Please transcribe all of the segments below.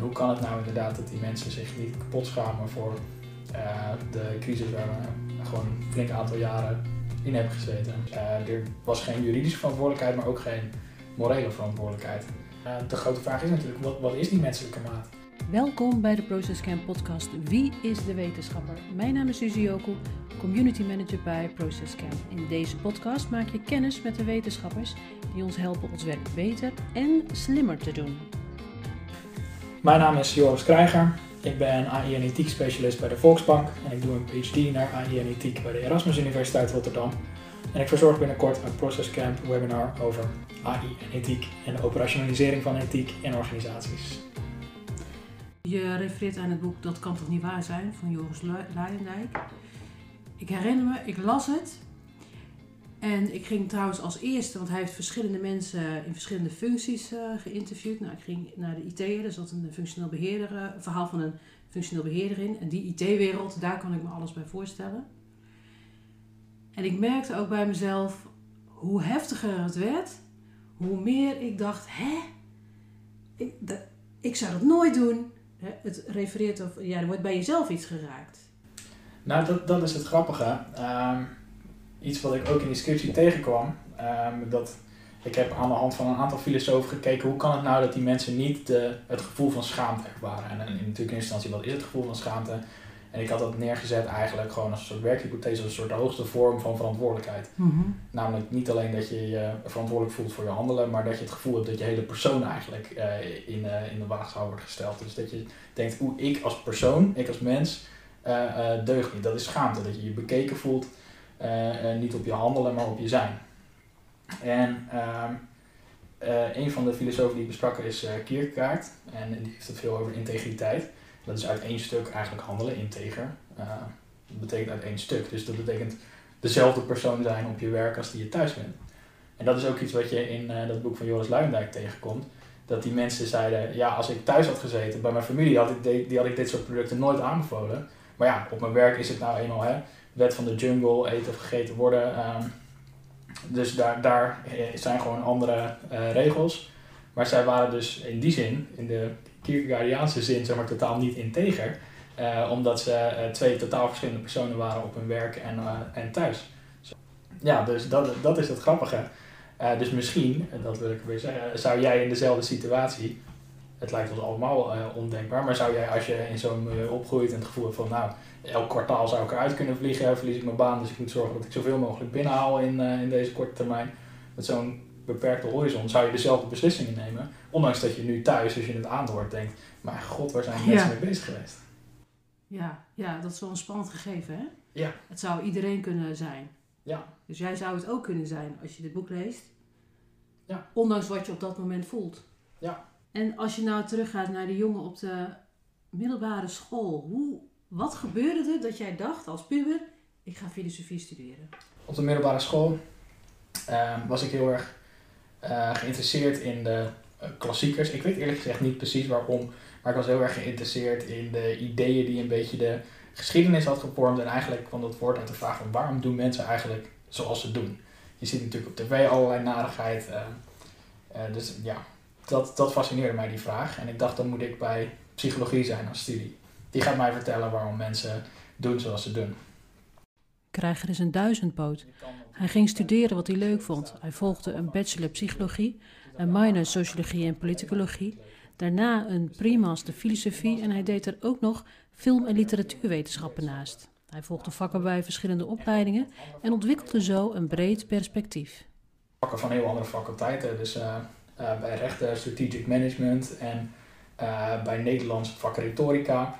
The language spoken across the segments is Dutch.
Hoe kan het nou inderdaad dat die mensen zich niet kapot schamen voor de crisis waar we gewoon een flink aantal jaren in hebben gezeten. er was geen juridische verantwoordelijkheid, maar ook geen morele verantwoordelijkheid. de grote vraag is natuurlijk, wat, wat is die menselijke maat? Welkom bij de Process Camp podcast Wie is de wetenschapper? Mijn naam is Suzy Jokel, community manager bij Process Camp. In deze podcast maak je kennis met de wetenschappers die ons helpen ons werk beter en slimmer te doen. Mijn naam is Joris Krijger. Ik ben AI en ethiek specialist bij de Volksbank en ik doe een PhD naar AI en ethiek bij de Erasmus Universiteit Rotterdam. En ik verzorg binnenkort een Process Camp webinar over AI en ethiek en de operationalisering van ethiek in organisaties. Je refereert aan het boek Dat kan toch niet waar zijn van Joris Luijendijk. Ik herinner me, ik las het. En ik ging trouwens als eerste, want hij heeft verschillende mensen in verschillende functies uh, geïnterviewd. Nou, ik ging naar de IT, er zat een functioneel beheerder, uh, verhaal van een functioneel beheerder in. En die IT-wereld, daar kan ik me alles bij voorstellen. En ik merkte ook bij mezelf, hoe heftiger het werd, hoe meer ik dacht, hè? Ik, ik zou dat nooit doen het refereert of ja, er wordt bij jezelf iets geraakt. Nou, dat, is het grappige. Um, iets wat ik ook in die scriptie tegenkwam. Um, dat ik heb aan de hand van een aantal filosofen gekeken hoe kan het nou dat die mensen niet de, het gevoel van schaamte ervaren. En, en natuurlijk in eerste instantie, wat is het gevoel van schaamte? En ik had dat neergezet eigenlijk gewoon als een soort werkhypothese, als een soort hoogste vorm van verantwoordelijkheid. Mhm. Namelijk niet alleen dat je je verantwoordelijk voelt voor je handelen, maar dat je het gevoel hebt dat je hele persoon eigenlijk uh, in, uh, in de waagschaal wordt gesteld. Dus dat je denkt, hoe ik als persoon, ik als mens, uh, deug niet. Dat is schaamte. Dat je je bekeken voelt, niet op je handelen, maar op je zijn. En ehm, een van de filosofen die ik besprak is Kierkegaard. En die heeft het veel over integriteit. Dat is uit één stuk eigenlijk handelen, integer. Uh, dat betekent uit één stuk. Dus dat betekent dezelfde persoon zijn op je werk als die je thuis bent. En dat is ook iets wat je in dat boek van Joris Luijendijk tegenkomt. Dat die mensen zeiden, ja, als ik thuis had gezeten bij mijn familie, had ik, die had ik dit soort producten nooit aanbevolen. Maar ja, op mijn werk is het nou eenmaal, hè, wet van de jungle, eten of gegeten worden. Um, dus daar, daar zijn gewoon andere uh, regels. Maar zij waren dus in die zin, in de Kierkegaardiaanse zin, zeg maar, totaal niet integer. Uh, omdat ze twee totaal verschillende personen waren op hun werk en, en thuis. Ja, dus dat, dat is het grappige. dus misschien, en dat wil ik weer zeggen, zou jij in dezelfde situatie, het lijkt ons allemaal ondenkbaar, maar zou jij als je in zo'n milieu opgroeit en het gevoel hebt van, nou, elk kwartaal zou ik eruit kunnen vliegen, verlies ik mijn baan, dus ik moet zorgen dat ik zoveel mogelijk binnenhaal in, in deze korte termijn. Met zo'n beperkte horizon zou je dezelfde beslissingen nemen. Ondanks dat je nu thuis, als je het aanhoort, denkt: maar god, waar zijn mensen mee bezig geweest? Ja, ja, dat is wel een spannend gegeven, hè? Ja. Het zou iedereen kunnen zijn. Ja. Dus jij zou het ook kunnen zijn als je dit boek leest. Ja. Ondanks wat je op dat moment voelt. Ja. En als je nou teruggaat naar de jongen op de middelbare school, hoe, wat gebeurde er dat jij dacht als puber: ik ga filosofie studeren? Op de middelbare school uh, was ik heel erg uh, geïnteresseerd in de uh, klassiekers. Ik weet eerlijk gezegd niet precies waarom, maar ik was heel erg geïnteresseerd in de ideeën die een beetje de geschiedenis had gevormd. En eigenlijk kwam dat woord uit de vraag van waarom doen mensen eigenlijk zoals ze doen. Je ziet natuurlijk op tv allerlei narigheid. Uh, dus ja, dat, dat fascineerde mij die vraag. En ik dacht dan moet ik bij psychologie zijn als studie. Die gaat mij vertellen waarom mensen doen zoals ze doen. Krijger is een duizendpoot. Hij ging studeren wat hij leuk vond. Hij volgde een bachelor psychologie, een minor sociologie en politicologie, daarna een pre-master filosofie en hij deed er ook nog film- en literatuurwetenschappen naast. Hij volgde vakken bij verschillende opleidingen en ontwikkelde zo een breed perspectief. Vakken van heel andere faculteiten, dus uh, uh, bij rechten, strategic management en uh, bij Nederlands vak retorica.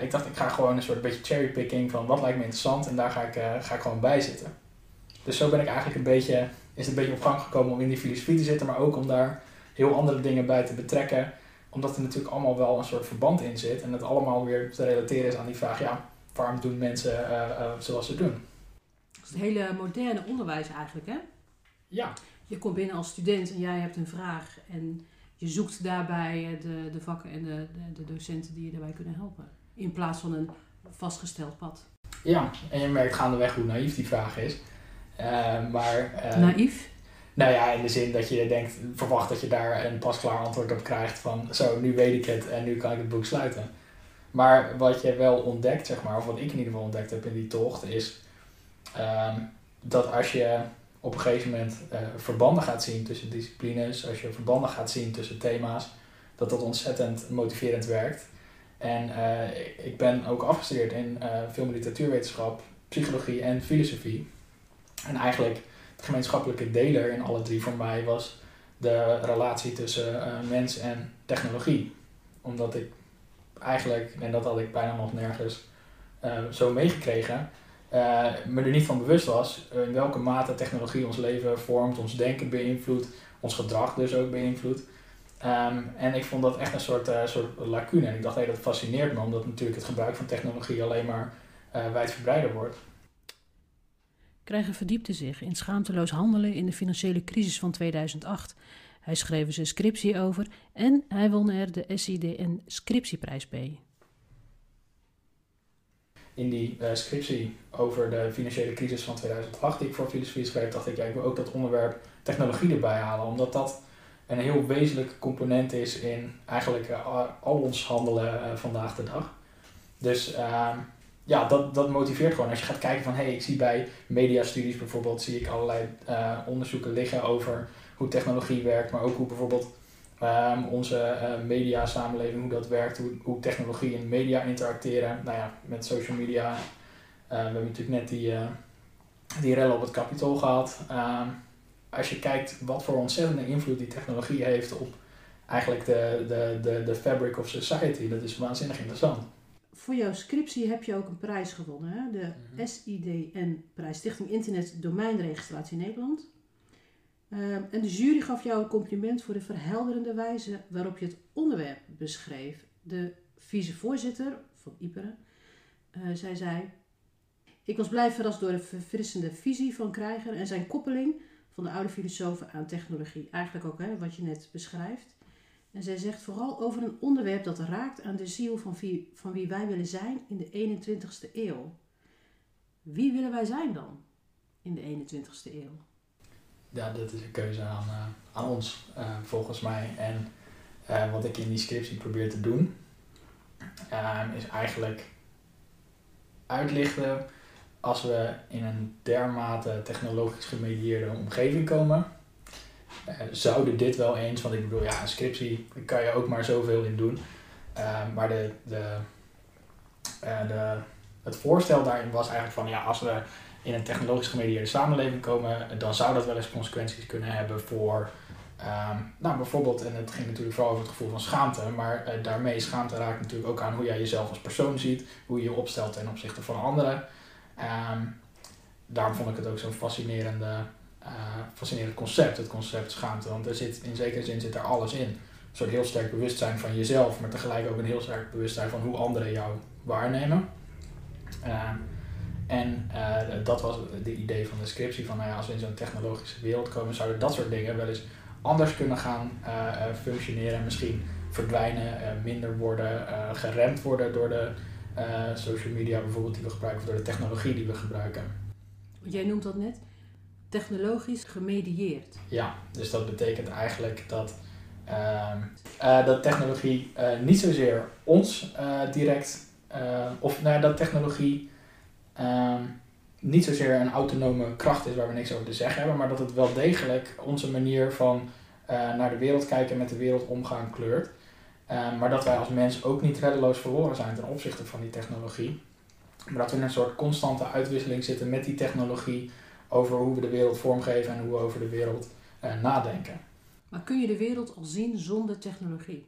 Ik dacht, ik ga gewoon een soort beetje cherrypicking van wat lijkt me interessant en daar ga ik, ga ik gewoon bij zitten. Dus zo ben ik eigenlijk een beetje, is het een beetje op gang gekomen om in die filosofie te zitten, maar ook om daar heel andere dingen bij te betrekken. Omdat er natuurlijk allemaal wel een soort verband in zit en het allemaal weer te relateren is aan die vraag, ja, waarom doen mensen uh, uh, zoals ze doen? Dat is het hele moderne onderwijs eigenlijk, hè? Ja. Je komt binnen als student en jij hebt een vraag en je zoekt daarbij eh, de, de vakken en de, de, de docenten die je daarbij kunnen helpen. In plaats van een vastgesteld pad. Ja, en je merkt gaandeweg hoe naïef die vraag is. Uh, maar, uh, Naïef? Nou ja, in de zin dat je denkt, verwacht dat je daar een pasklaar antwoord op krijgt van zo, nu weet ik het en nu kan ik het boek sluiten. Maar wat je wel ontdekt, zeg maar, of wat ik in ieder geval ontdekt heb in die tocht, is ehm, dat als je op een gegeven moment uh, verbanden gaat zien tussen disciplines, als je verbanden gaat zien tussen thema's, dat dat ontzettend motiverend werkt. En uh, ik ben ook afgestudeerd in uh, film- en literatuurwetenschap, psychologie en filosofie. En eigenlijk de gemeenschappelijke deler in alle drie voor mij was de relatie tussen mens en technologie. Omdat ik eigenlijk, en dat had ik bijna nog nergens zo meegekregen, me er niet van bewust was in welke mate technologie ons leven vormt, ons denken beïnvloedt, ons gedrag dus ook beïnvloedt. Ehm, en ik vond dat echt een soort, uh, soort lacune. En ik dacht, hey, dat fascineert me, omdat natuurlijk het gebruik van technologie alleen maar uh, wijdverbreider wordt. Krijger verdiepte zich in schaamteloos handelen in de financiële crisis van 2008. Hij schreef zijn scriptie over en hij won er de SIDN Scriptieprijs bij in die uh, scriptie over de financiële crisis van 2008 die ik voor filosofie schreef, dacht ik, ja, ik wil ook dat onderwerp technologie erbij halen, omdat dat een heel wezenlijk component is in eigenlijk uh, al ons handelen uh, vandaag de dag. Dus ehm, ja, dat, dat motiveert gewoon. Als je gaat kijken van, hé, hey, ik zie bij mediastudies bijvoorbeeld, zie ik allerlei onderzoeken liggen over hoe technologie werkt, maar ook hoe bijvoorbeeld Um, onze media samenleving, hoe dat werkt, hoe, hoe technologie en media interacteren. Nou ja, met social media. We hebben natuurlijk net die, die rellen op het kapitool gehad. Als je kijkt wat voor ontzettende invloed die technologie heeft op eigenlijk de, de, de, de fabric of society, dat is waanzinnig interessant. Voor jouw scriptie heb je ook een prijs gewonnen, hè? de mm -hmm. SIDN-prijs, Stichting Internet Domeinregistratie Nederland. Ehm, en de jury gaf jou een compliment voor de verhelderende wijze waarop je het onderwerp beschreef. De vicevoorzitter van Iperen, uh, zij zei... Ik was blij verrast door de verfrissende visie van Krijger en zijn koppeling van de oude filosofen aan technologie. Eigenlijk ook hè, wat je net beschrijft. En zij zegt vooral over een onderwerp dat raakt aan de ziel van wie, van wie wij willen zijn in de 21ste eeuw. Wie willen wij zijn dan in de 21ste eeuw? ja, dat is een keuze aan, uh, aan ons, uh, volgens mij. En uh, wat ik in die scriptie probeer te doen, is eigenlijk uitlichten als we in een dermate technologisch gemedieerde omgeving komen. zouden dit wel eens, want ik bedoel, ja, een scriptie daar kan je ook maar zoveel in doen. maar de, de, de, het voorstel daarin was eigenlijk van, ja, als we in een technologisch gemedieerde samenleving komen, dan zou dat wel eens consequenties kunnen hebben voor, um, nou bijvoorbeeld, en het ging natuurlijk vooral over het gevoel van schaamte, maar daarmee schaamte raakt natuurlijk ook aan hoe jij jezelf als persoon ziet, hoe je je opstelt ten opzichte van anderen. Um, daarom vond ik het ook zo'n fascinerende, uh, fascinerend concept, het concept schaamte, want er zit, in zekere zin zit er alles in. Een soort heel sterk bewustzijn van jezelf, maar tegelijk ook een heel sterk bewustzijn van hoe anderen jou waarnemen. Uh, en uh, dat was het idee van de scriptie, van nou ja, als we in zo'n technologische wereld komen, zouden dat soort dingen wel eens anders kunnen gaan uh, functioneren. Misschien verdwijnen, minder worden, geremd worden door de social media bijvoorbeeld die we gebruiken, of door de technologie die we gebruiken. Jij noemt dat net, technologisch gemedieerd. Ja, dus dat betekent eigenlijk dat, uh, dat technologie niet zozeer ons direct, of nou, dat technologie um, niet zozeer een autonome kracht is waar we niks over te zeggen hebben, maar dat het wel degelijk onze manier van naar de wereld kijken en met de wereld omgaan kleurt. Um, maar dat wij als mens ook niet reddeloos verloren zijn ten opzichte van die technologie. Maar dat we in een soort constante uitwisseling zitten met die technologie over hoe we de wereld vormgeven en hoe we over de wereld uh, nadenken. Maar kun je de wereld al zien zonder technologie?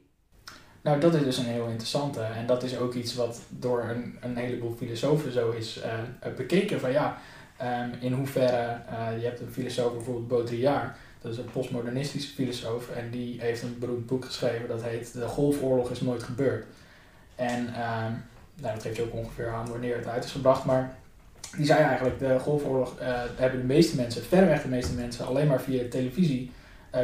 Nou, dat is dus een heel interessante. En dat is ook iets wat door een, een heleboel filosofen zo is uh, bekeken. Van ja, um, in hoeverre, uh, je hebt een filosoof bijvoorbeeld Baudrillard, dat is een postmodernistische filosoof. En die heeft een beroemd boek geschreven dat heet De Golfoorlog is nooit gebeurd. En um, nou, dat geeft je ook ongeveer aan wanneer het uit is gebracht. Maar die zei eigenlijk, de Golfoorlog hebben de meeste mensen, verreweg de meeste mensen, alleen maar via televisie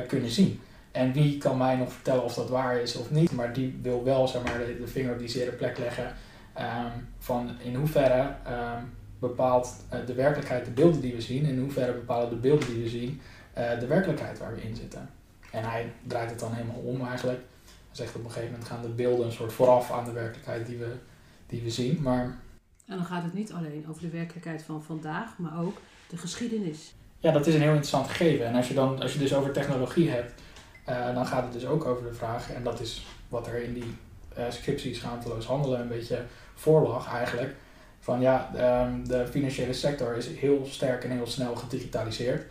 kunnen zien. En wie kan mij nog vertellen of dat waar is of niet, maar die wil wel zeg maar, de, vinger op die zere plek leggen um, van in hoeverre um, bepaalt uh, de werkelijkheid de beelden die we zien, in hoeverre bepalen de beelden die we zien de werkelijkheid waar we in zitten. En hij draait het dan helemaal om eigenlijk. Hij zegt op een gegeven moment gaan de beelden een soort vooraf aan de werkelijkheid die we, die we zien. Maar... En dan gaat het niet alleen over de werkelijkheid van vandaag, maar ook de geschiedenis. Ja, dat is een heel interessant gegeven. En als je, dan, als je dus over technologie hebt, uh, dan gaat het dus ook over de vraag, en dat is wat er in die uh, scriptie schaamteloos handelen een beetje voorlag eigenlijk. Van ja, um, de financiële sector is heel sterk en heel snel gedigitaliseerd.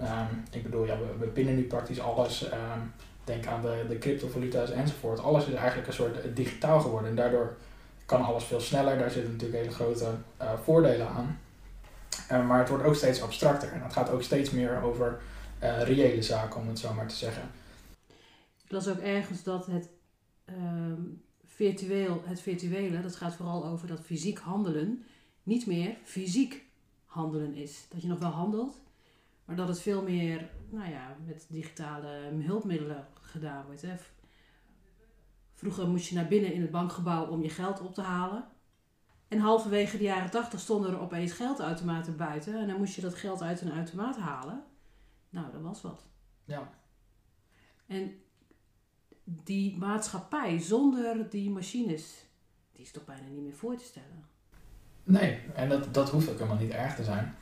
Um, ik bedoel, ja, we, we pinnen nu praktisch alles. Um, denk aan de, de cryptovaluta's enzovoort. Alles is eigenlijk een soort eh, digitaal geworden. En daardoor kan alles veel sneller. Daar zitten natuurlijk hele grote uh, voordelen aan. Uh, maar het wordt ook steeds abstracter. En het gaat ook steeds meer over uh, reële zaken, om het zo maar te zeggen. Ik las ook ergens dat het, virtueel, het virtuele, dat gaat vooral over dat fysiek handelen, niet meer fysiek handelen is. Dat je nog wel handelt, maar dat het veel meer nou ja, met digitale hulpmiddelen gedaan wordt. Hè. Vroeger moest je naar binnen in het bankgebouw om je geld op te halen. En halverwege de jaren tachtig stonden er opeens geldautomaten buiten. En dan moest je dat geld uit een automaat halen. Nou, dat was wat. Ja. En die maatschappij zonder die machines, die is toch bijna niet meer voor te stellen. Nee, en dat, dat hoeft ook helemaal niet erg te zijn.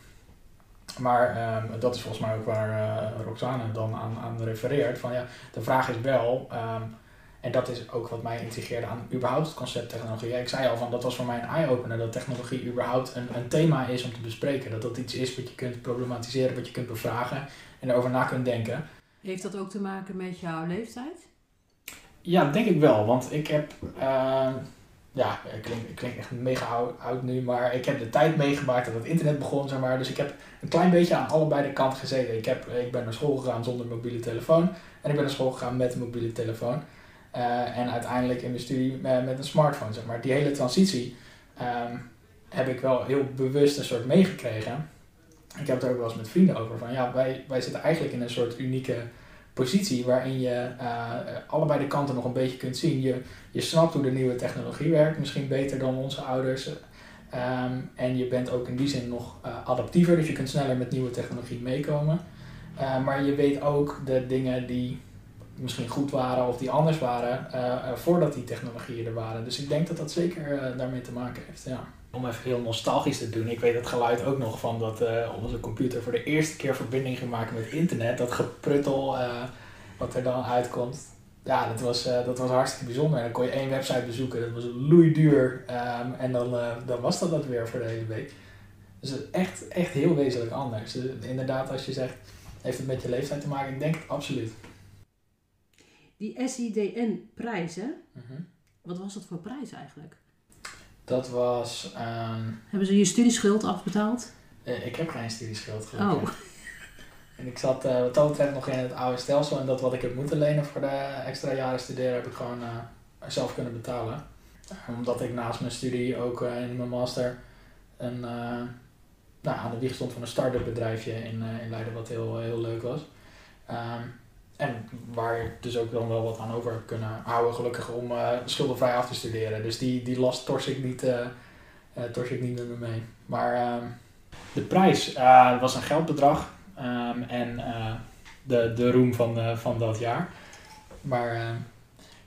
Maar um, dat is volgens mij ook waar uh, Roxane dan aan, aan refereert. Van, ja, de vraag is wel, um, en dat is ook wat mij intrigeerde aan überhaupt het concept technologie. Ja, ik zei al van dat was voor mij een eye-opener dat technologie überhaupt een, een thema is om te bespreken. Dat dat iets is wat je kunt problematiseren, wat je kunt bevragen en erover na kunt denken. Heeft dat ook te maken met jouw leeftijd? Ja, denk ik wel. Want ik heb. Uh, ja, ik klink, ik klink echt mega oud, nu, maar ik heb de tijd meegemaakt dat het internet begon, zeg maar. Dus ik heb een klein beetje aan allebei de kanten gezeten. Ik, heb, ik ben naar school gegaan zonder mobiele telefoon en ik ben naar school gegaan met een mobiele telefoon. Uh, en uiteindelijk in mijn studie met, met, een smartphone, zeg maar. Die hele transitie um, heb ik wel heel bewust een soort meegekregen. Ik heb het er ook wel eens met vrienden over. Van ja, wij, wij zitten eigenlijk in een soort unieke positie waarin je uh, allebei de kanten nog een beetje kunt zien. Je, je snapt hoe de nieuwe technologie werkt, misschien beter dan onze ouders. Um, en je bent ook in die zin nog uh, adaptiever, dus je kunt sneller met nieuwe technologie meekomen. Uh, maar je weet ook de dingen die misschien goed waren of die anders waren voordat die technologieën er waren. Dus ik denk dat dat zeker daarmee te maken heeft. Ja om even heel nostalgisch te doen. Ik weet het geluid ook nog van dat uh, onze computer voor de eerste keer verbinding gemaakt met internet. Dat gepruttel uh, wat er dan uitkomt. Ja, dat was, uh, dat was hartstikke bijzonder. En dan kon je één website bezoeken, dat was loeiduur. Um, en dan, dan was dat dat weer voor de hele week. Dus echt, echt heel wezenlijk anders. Dus inderdaad, als je zegt, heeft het met je leeftijd te maken? Ik denk het absoluut. Die SIDN-prijzen, mm -hmm. wat was dat voor prijs eigenlijk? Dat was. Um, Hebben ze je studieschuld afbetaald? Uh, ik heb geen studieschuld gelukkig. Oh. En ik zat uh, wat dat betreft nog in het oude stelsel. En dat wat ik heb moeten lenen voor de extra jaren studeren heb ik gewoon uh, zelf kunnen betalen. Omdat ik naast mijn studie ook in mijn master een, nou, aan de wieg stond van een start-up bedrijfje in, in Leiden. Wat heel, heel leuk was. Um, en waar ik dus ook dan wel wat aan over heb kunnen houden, gelukkig om uh, schuldenvrij af te studeren. Dus die, die last tors ik niet, uh, tors ik niet met me mee. Maar ehm, de prijs was een geldbedrag um, en de, de roem van, van dat jaar. Maar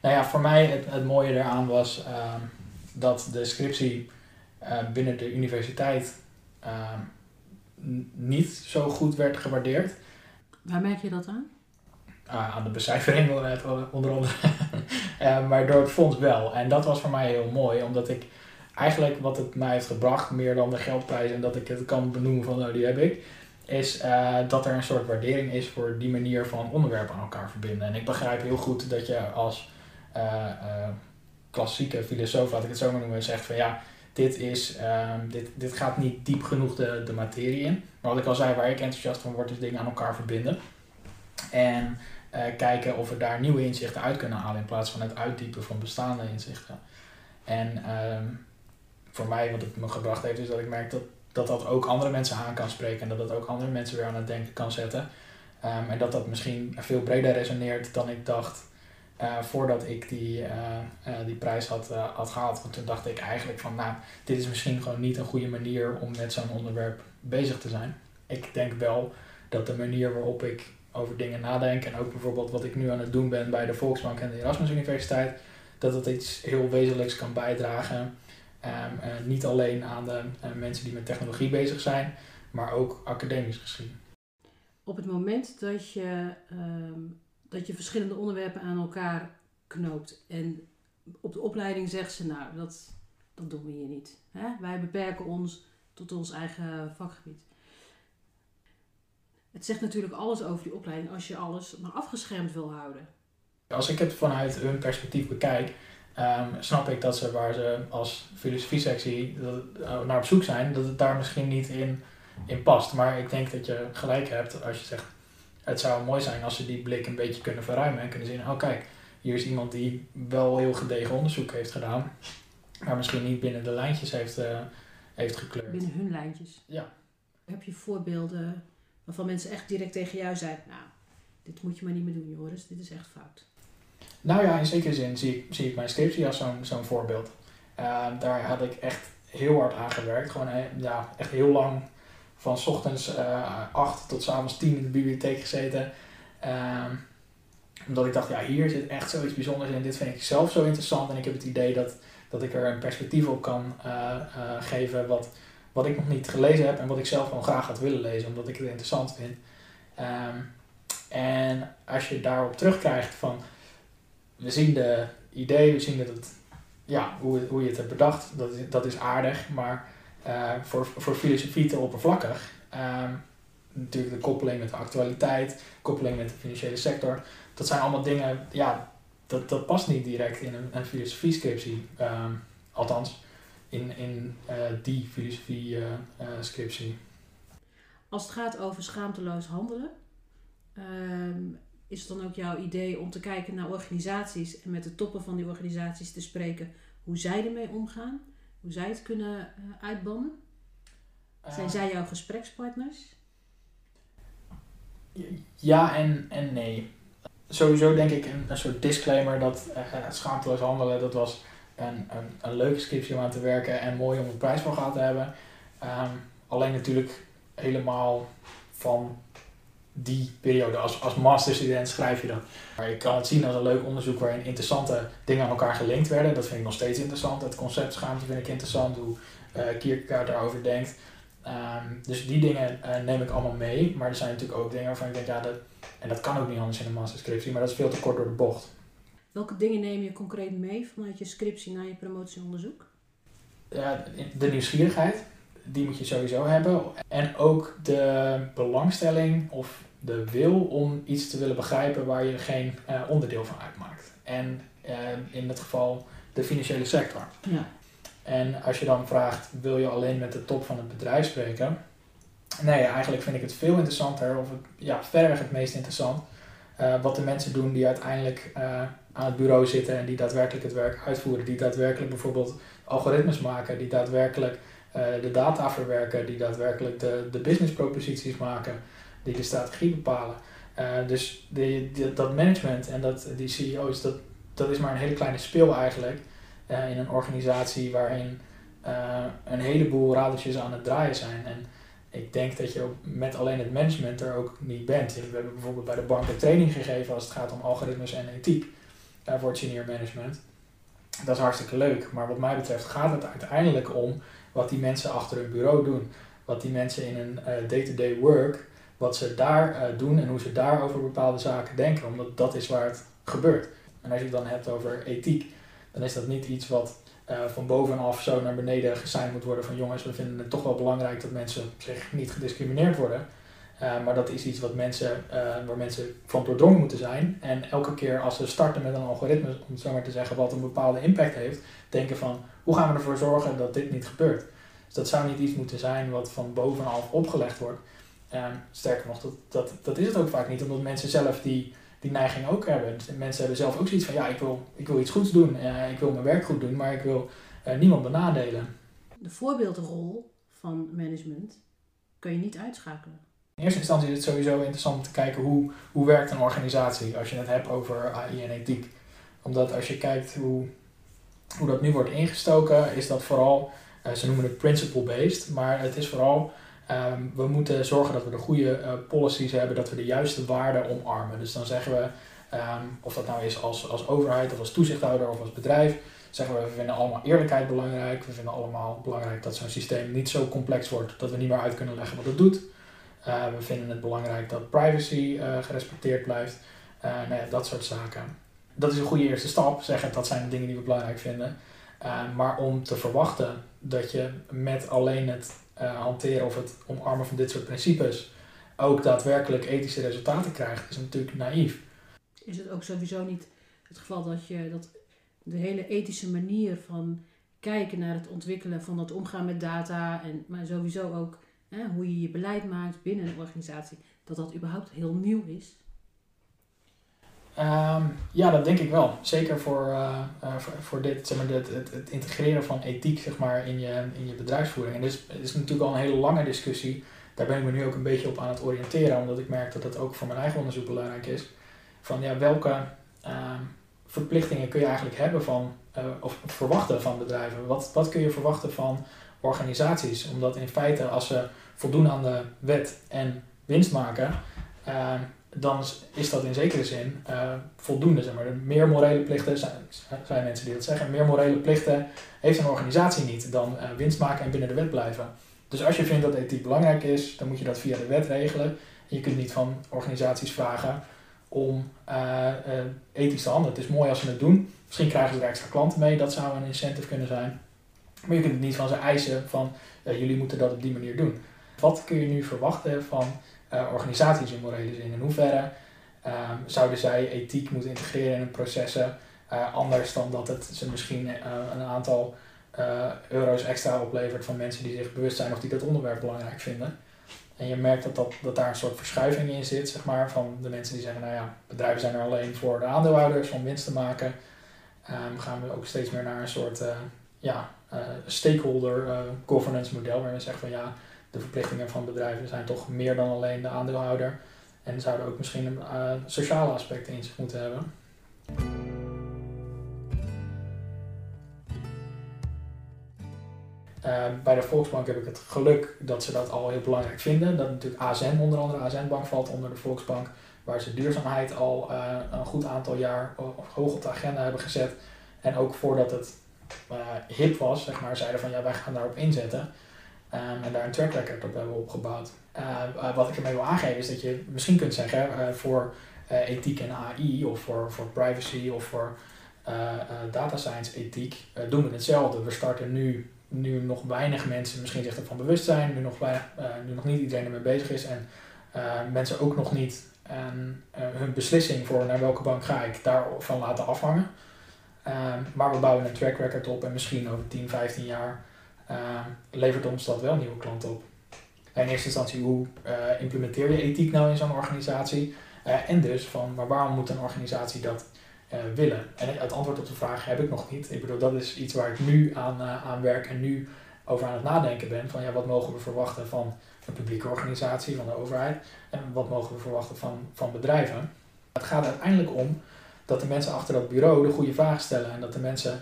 nou ja, voor mij het, het mooie eraan was ehm, dat de scriptie binnen de universiteit niet zo goed werd gewaardeerd. Waar merk je dat aan? Uh, aan de becijfering onder andere. uh, maar door het fonds wel. En dat was voor mij heel mooi, omdat ik eigenlijk wat het mij heeft gebracht, meer dan de geldprijs en dat ik het kan benoemen van nou die heb ik, is uh, dat er een soort waardering is voor die manier van onderwerpen aan elkaar verbinden. En ik begrijp heel goed dat je als klassieke filosoof, laat ik het zo maar noemen, zegt van ja, dit, is, dit, dit gaat niet diep genoeg de, de materie in. Maar wat ik al zei, waar ik enthousiast van word, is dingen aan elkaar verbinden. En uh, kijken of we daar nieuwe inzichten uit kunnen halen in plaats van het uitdiepen van bestaande inzichten. En um, voor mij, wat het me gebracht heeft, is dat ik merk dat, dat dat ook andere mensen aan kan spreken en dat dat ook andere mensen weer aan het denken kan zetten. Um, en dat dat misschien veel breder resoneert dan ik dacht uh, voordat ik die, uh, die prijs had, had gehaald. Want toen dacht ik eigenlijk van, nou, dit is misschien gewoon niet een goede manier om met zo'n onderwerp bezig te zijn. Ik denk wel dat de manier waarop ik over dingen nadenk en ook bijvoorbeeld wat ik nu aan het doen ben bij de Volksbank en de Erasmus Universiteit, dat het iets heel wezenlijks kan bijdragen. Um, niet alleen aan de uh, mensen die met technologie bezig zijn, maar ook academisch gezien. Op het moment dat je, um, dat je verschillende onderwerpen aan elkaar knoopt en op de opleiding zegt ze, nou, dat, dat doen we hier niet. Hè? Wij beperken ons tot ons eigen vakgebied. Het zegt natuurlijk alles over die opleiding als je alles maar afgeschermd wil houden. Als ik het vanuit hun perspectief bekijk, um, snap ik dat ze waar ze als filosofie-sectie uh, naar op zoek zijn, dat het daar misschien niet in, in past. Maar ik denk dat je gelijk hebt als je zegt, het zou mooi zijn als ze die blik een beetje kunnen verruimen en kunnen zien, oh kijk, hier is iemand die wel heel gedegen onderzoek heeft gedaan, maar misschien niet binnen de lijntjes heeft, uh, heeft gekleurd. Binnen hun lijntjes? Ja. Heb je voorbeelden waarvan mensen echt direct tegen jou zeiden, nou, dit moet je maar niet meer doen Joris, dit is echt fout? Nou ja, in zekere zin zie ik, zie ik mijn scriptie als zo'n voorbeeld. Uh, daar had ik echt heel hard aan gewerkt. Gewoon eh, ja, echt heel lang van s ochtends uh, 8 tot s avonds 10 in de bibliotheek gezeten. Uh, omdat ik dacht, ja, hier zit echt zoiets bijzonders in. Dit vind ik zelf zo interessant. En ik heb het idee dat, dat ik er een perspectief op kan uh, geven wat, wat ik nog niet gelezen heb. En wat ik zelf gewoon graag had willen lezen, omdat ik het interessant vind. Um, en als je daarop terugkrijgt van we zien de idee, we zien dat het, ja, hoe, hoe je het hebt bedacht, dat is, dat is aardig, maar uh, voor, voor filosofie te oppervlakkig. Um, natuurlijk de koppeling met de actualiteit, koppeling met de financiële sector, dat zijn allemaal dingen, ja, dat, dat past niet direct in een, een filosofie-scriptie. Um, althans, in, in uh, die filosofie-scriptie. Uh, Als het gaat over schaamteloos handelen, um, is het dan ook jouw idee om te kijken naar organisaties en met de toppen van die organisaties te spreken hoe zij ermee omgaan, hoe zij het kunnen uitbannen? Zijn uh, zij jouw gesprekspartners? Ja en, en nee. Sowieso denk ik een, een soort disclaimer dat uh, schaamteloos handelen, dat was een, een, een leuke scriptie om aan te werken en mooi om een prijs voor gehad te hebben. Um, alleen natuurlijk helemaal van die periode. Als, als masterstudent schrijf je dat. Maar je kan het zien als een leuk onderzoek waarin interessante dingen aan elkaar gelinkt werden. Dat vind ik nog steeds interessant. Het concept schaamte vind ik interessant, hoe uh, Kierkegaard daarover denkt. Um, dus die dingen uh, neem ik allemaal mee. Maar er zijn natuurlijk ook dingen waarvan ik denk, ja, dat, en dat kan ook niet anders in een masterscriptie, maar dat is veel te kort door de bocht. Welke dingen neem je concreet mee vanuit je scriptie naar je promotieonderzoek? Ja, de nieuwsgierigheid, die moet je sowieso hebben. En ook de belangstelling of de wil om iets te willen begrijpen waar je geen uh, onderdeel van uitmaakt. En uh, in dit geval de financiële sector. Ja. En als je dan vraagt, wil je alleen met de top van het bedrijf spreken? Nee, eigenlijk vind ik het veel interessanter, of het, ja, verreweg het meest interessant, uh, wat de mensen doen die uiteindelijk aan het bureau zitten en die daadwerkelijk het werk uitvoeren. Die daadwerkelijk bijvoorbeeld algoritmes maken, die daadwerkelijk de data verwerken, die daadwerkelijk de, de business proposities maken die de strategie bepalen. Uh, dus dat management en dat, die CEO's, dat, dat is maar een hele kleine speel eigenlijk uh, in een organisatie waarin een heleboel radertjes aan het draaien zijn. En ik denk dat je ook met alleen het management er ook niet bent. We hebben bijvoorbeeld bij de bank een training gegeven als het gaat om algoritmes en ethiek voor het senior management. Dat is hartstikke leuk, maar wat mij betreft gaat het uiteindelijk om wat die mensen achter hun bureau doen. Wat die mensen in een day-to-day -day work wat ze daar uh, doen en hoe ze daar over bepaalde zaken denken, omdat dat is waar het gebeurt. En als je het dan hebt over ethiek, dan is dat niet iets wat van bovenaf zo naar beneden gesigned moet worden van jongens, we vinden het toch wel belangrijk dat mensen zich niet gediscrimineerd worden. Uh, maar dat is iets wat mensen, waar mensen van doordrongen moeten zijn. En elke keer als ze starten met een algoritme, om zo maar te zeggen, wat een bepaalde impact heeft, denken van hoe gaan we ervoor zorgen dat dit niet gebeurt. Dus dat zou niet iets moeten zijn wat van bovenaf opgelegd wordt. Um, sterker nog, dat, dat, dat is het ook vaak niet, omdat mensen zelf die, die neiging ook hebben. Dus mensen hebben zelf ook zoiets van, ja, ik wil, ik wil iets goeds doen, uh, ik wil mijn werk goed doen, maar ik wil niemand benadelen. De voorbeeldrol van management kun je niet uitschakelen. In eerste instantie is het sowieso interessant om te kijken hoe, hoe werkt een organisatie als je het hebt over AI en ethiek. Omdat als je kijkt hoe, hoe dat nu wordt ingestoken, is dat vooral, uh, ze noemen het principle-based, maar het is vooral Ehm, we moeten zorgen dat we de goede uh, policies hebben, dat we de juiste waarden omarmen. Dus dan zeggen we, ehm, of dat nou is als, als overheid of als toezichthouder of als bedrijf, zeggen we, we vinden allemaal eerlijkheid belangrijk. We vinden allemaal belangrijk dat zo'n systeem niet zo complex wordt dat we niet meer uit kunnen leggen wat het doet. Uh, we vinden het belangrijk dat privacy uh, gerespecteerd blijft. Uh, nou ja, dat soort zaken. Dat is een goede eerste stap, zeggen dat zijn de dingen die we belangrijk vinden. maar om te verwachten dat je met alleen het hanteren of het omarmen van dit soort principes ook daadwerkelijk ethische resultaten krijgt, is natuurlijk naïef. Is het ook sowieso niet het geval dat je dat de hele ethische manier van kijken naar het ontwikkelen van dat omgaan met data, en, maar sowieso ook hoe je je beleid maakt binnen een organisatie, dat dat überhaupt heel nieuw is? Um, ja, dat denk ik wel. Zeker voor, uh, uh, voor, voor, dit, zeg maar, dit, het, het, integreren van ethiek zeg maar, in, je, in je bedrijfsvoering. En dit is, het is natuurlijk al een hele lange discussie. Daar ben ik me nu ook een beetje op aan het oriënteren, omdat ik merk dat dat ook voor mijn eigen onderzoek belangrijk is. Van ja, welke, um, verplichtingen kun je eigenlijk hebben van, uh, of verwachten van bedrijven? Wat, wat kun je verwachten van organisaties? Omdat in feite, als ze voldoen aan de wet en winst maken, uh, dan is dat in zekere zin uh, voldoende. Zeg maar. Meer morele plichten, zijn, zijn mensen die dat zeggen, meer morele plichten heeft een organisatie niet dan winst maken en binnen de wet blijven. Dus als je vindt dat ethiek belangrijk is, dan moet je dat via de wet regelen. En je kunt niet van organisaties vragen om uh, ethisch te handelen. Het is mooi als ze het doen. Misschien krijgen ze er extra klanten mee, dat zou een incentive kunnen zijn. Maar je kunt het niet van ze eisen van uh, jullie moeten dat op die manier doen. Wat kun je nu verwachten van organisaties in morele zin? In hoeverre ehm, zouden zij ethiek moeten integreren in hun processen? anders dan dat het ze misschien een aantal euro's extra oplevert van mensen die zich bewust zijn of die dat onderwerp belangrijk vinden. En je merkt dat, dat, dat daar een soort verschuiving in zit, zeg maar, van de mensen die zeggen, nou ja, bedrijven zijn er alleen voor de aandeelhouders om winst te maken. Um, gaan we ook steeds meer naar een soort ja, uh, stakeholder uh, governance model, waarin we zeggen van ja, de verplichtingen van bedrijven zijn toch meer dan alleen de aandeelhouder. En zouden ook misschien een sociale aspecten in zich moeten hebben. Bij de Volksbank heb ik het geluk dat ze dat al heel belangrijk vinden. Dat natuurlijk ASN, onder andere ASN Bank, valt onder de Volksbank. Waar ze duurzaamheid al een goed aantal jaar hoog op de agenda hebben gezet. En ook voordat het hip was, zeg maar, zeiden van ja, wij gaan daarop inzetten. Um, en daar een track record op hebben opgebouwd. wat ik ermee wil aangeven is dat je misschien kunt zeggen voor ethiek en AI of voor, voor privacy of voor data science ethiek doen we hetzelfde. We starten nu nu nog weinig mensen misschien zich ervan bewust zijn, nu nog, weinig, nu nog niet iedereen ermee bezig is en mensen ook nog niet hun beslissing voor naar welke bank ga ik daarvan laten afhangen. Maar we bouwen een track record op en misschien over 10, 15 jaar levert ons dat wel nieuwe klanten op. En in eerste instantie, hoe implementeer je ethiek nou in zo'n organisatie? en dus van, maar waarom moet een organisatie dat uh, willen? En het antwoord op de vraag heb ik nog niet. Ik bedoel, dat is iets waar ik nu aan, aan werk en nu over aan het nadenken ben. Van ja, wat mogen we verwachten van een publieke organisatie, van de overheid? En wat mogen we verwachten van, van bedrijven? Het gaat uiteindelijk om dat de mensen achter dat bureau de goede vragen stellen. En dat de mensen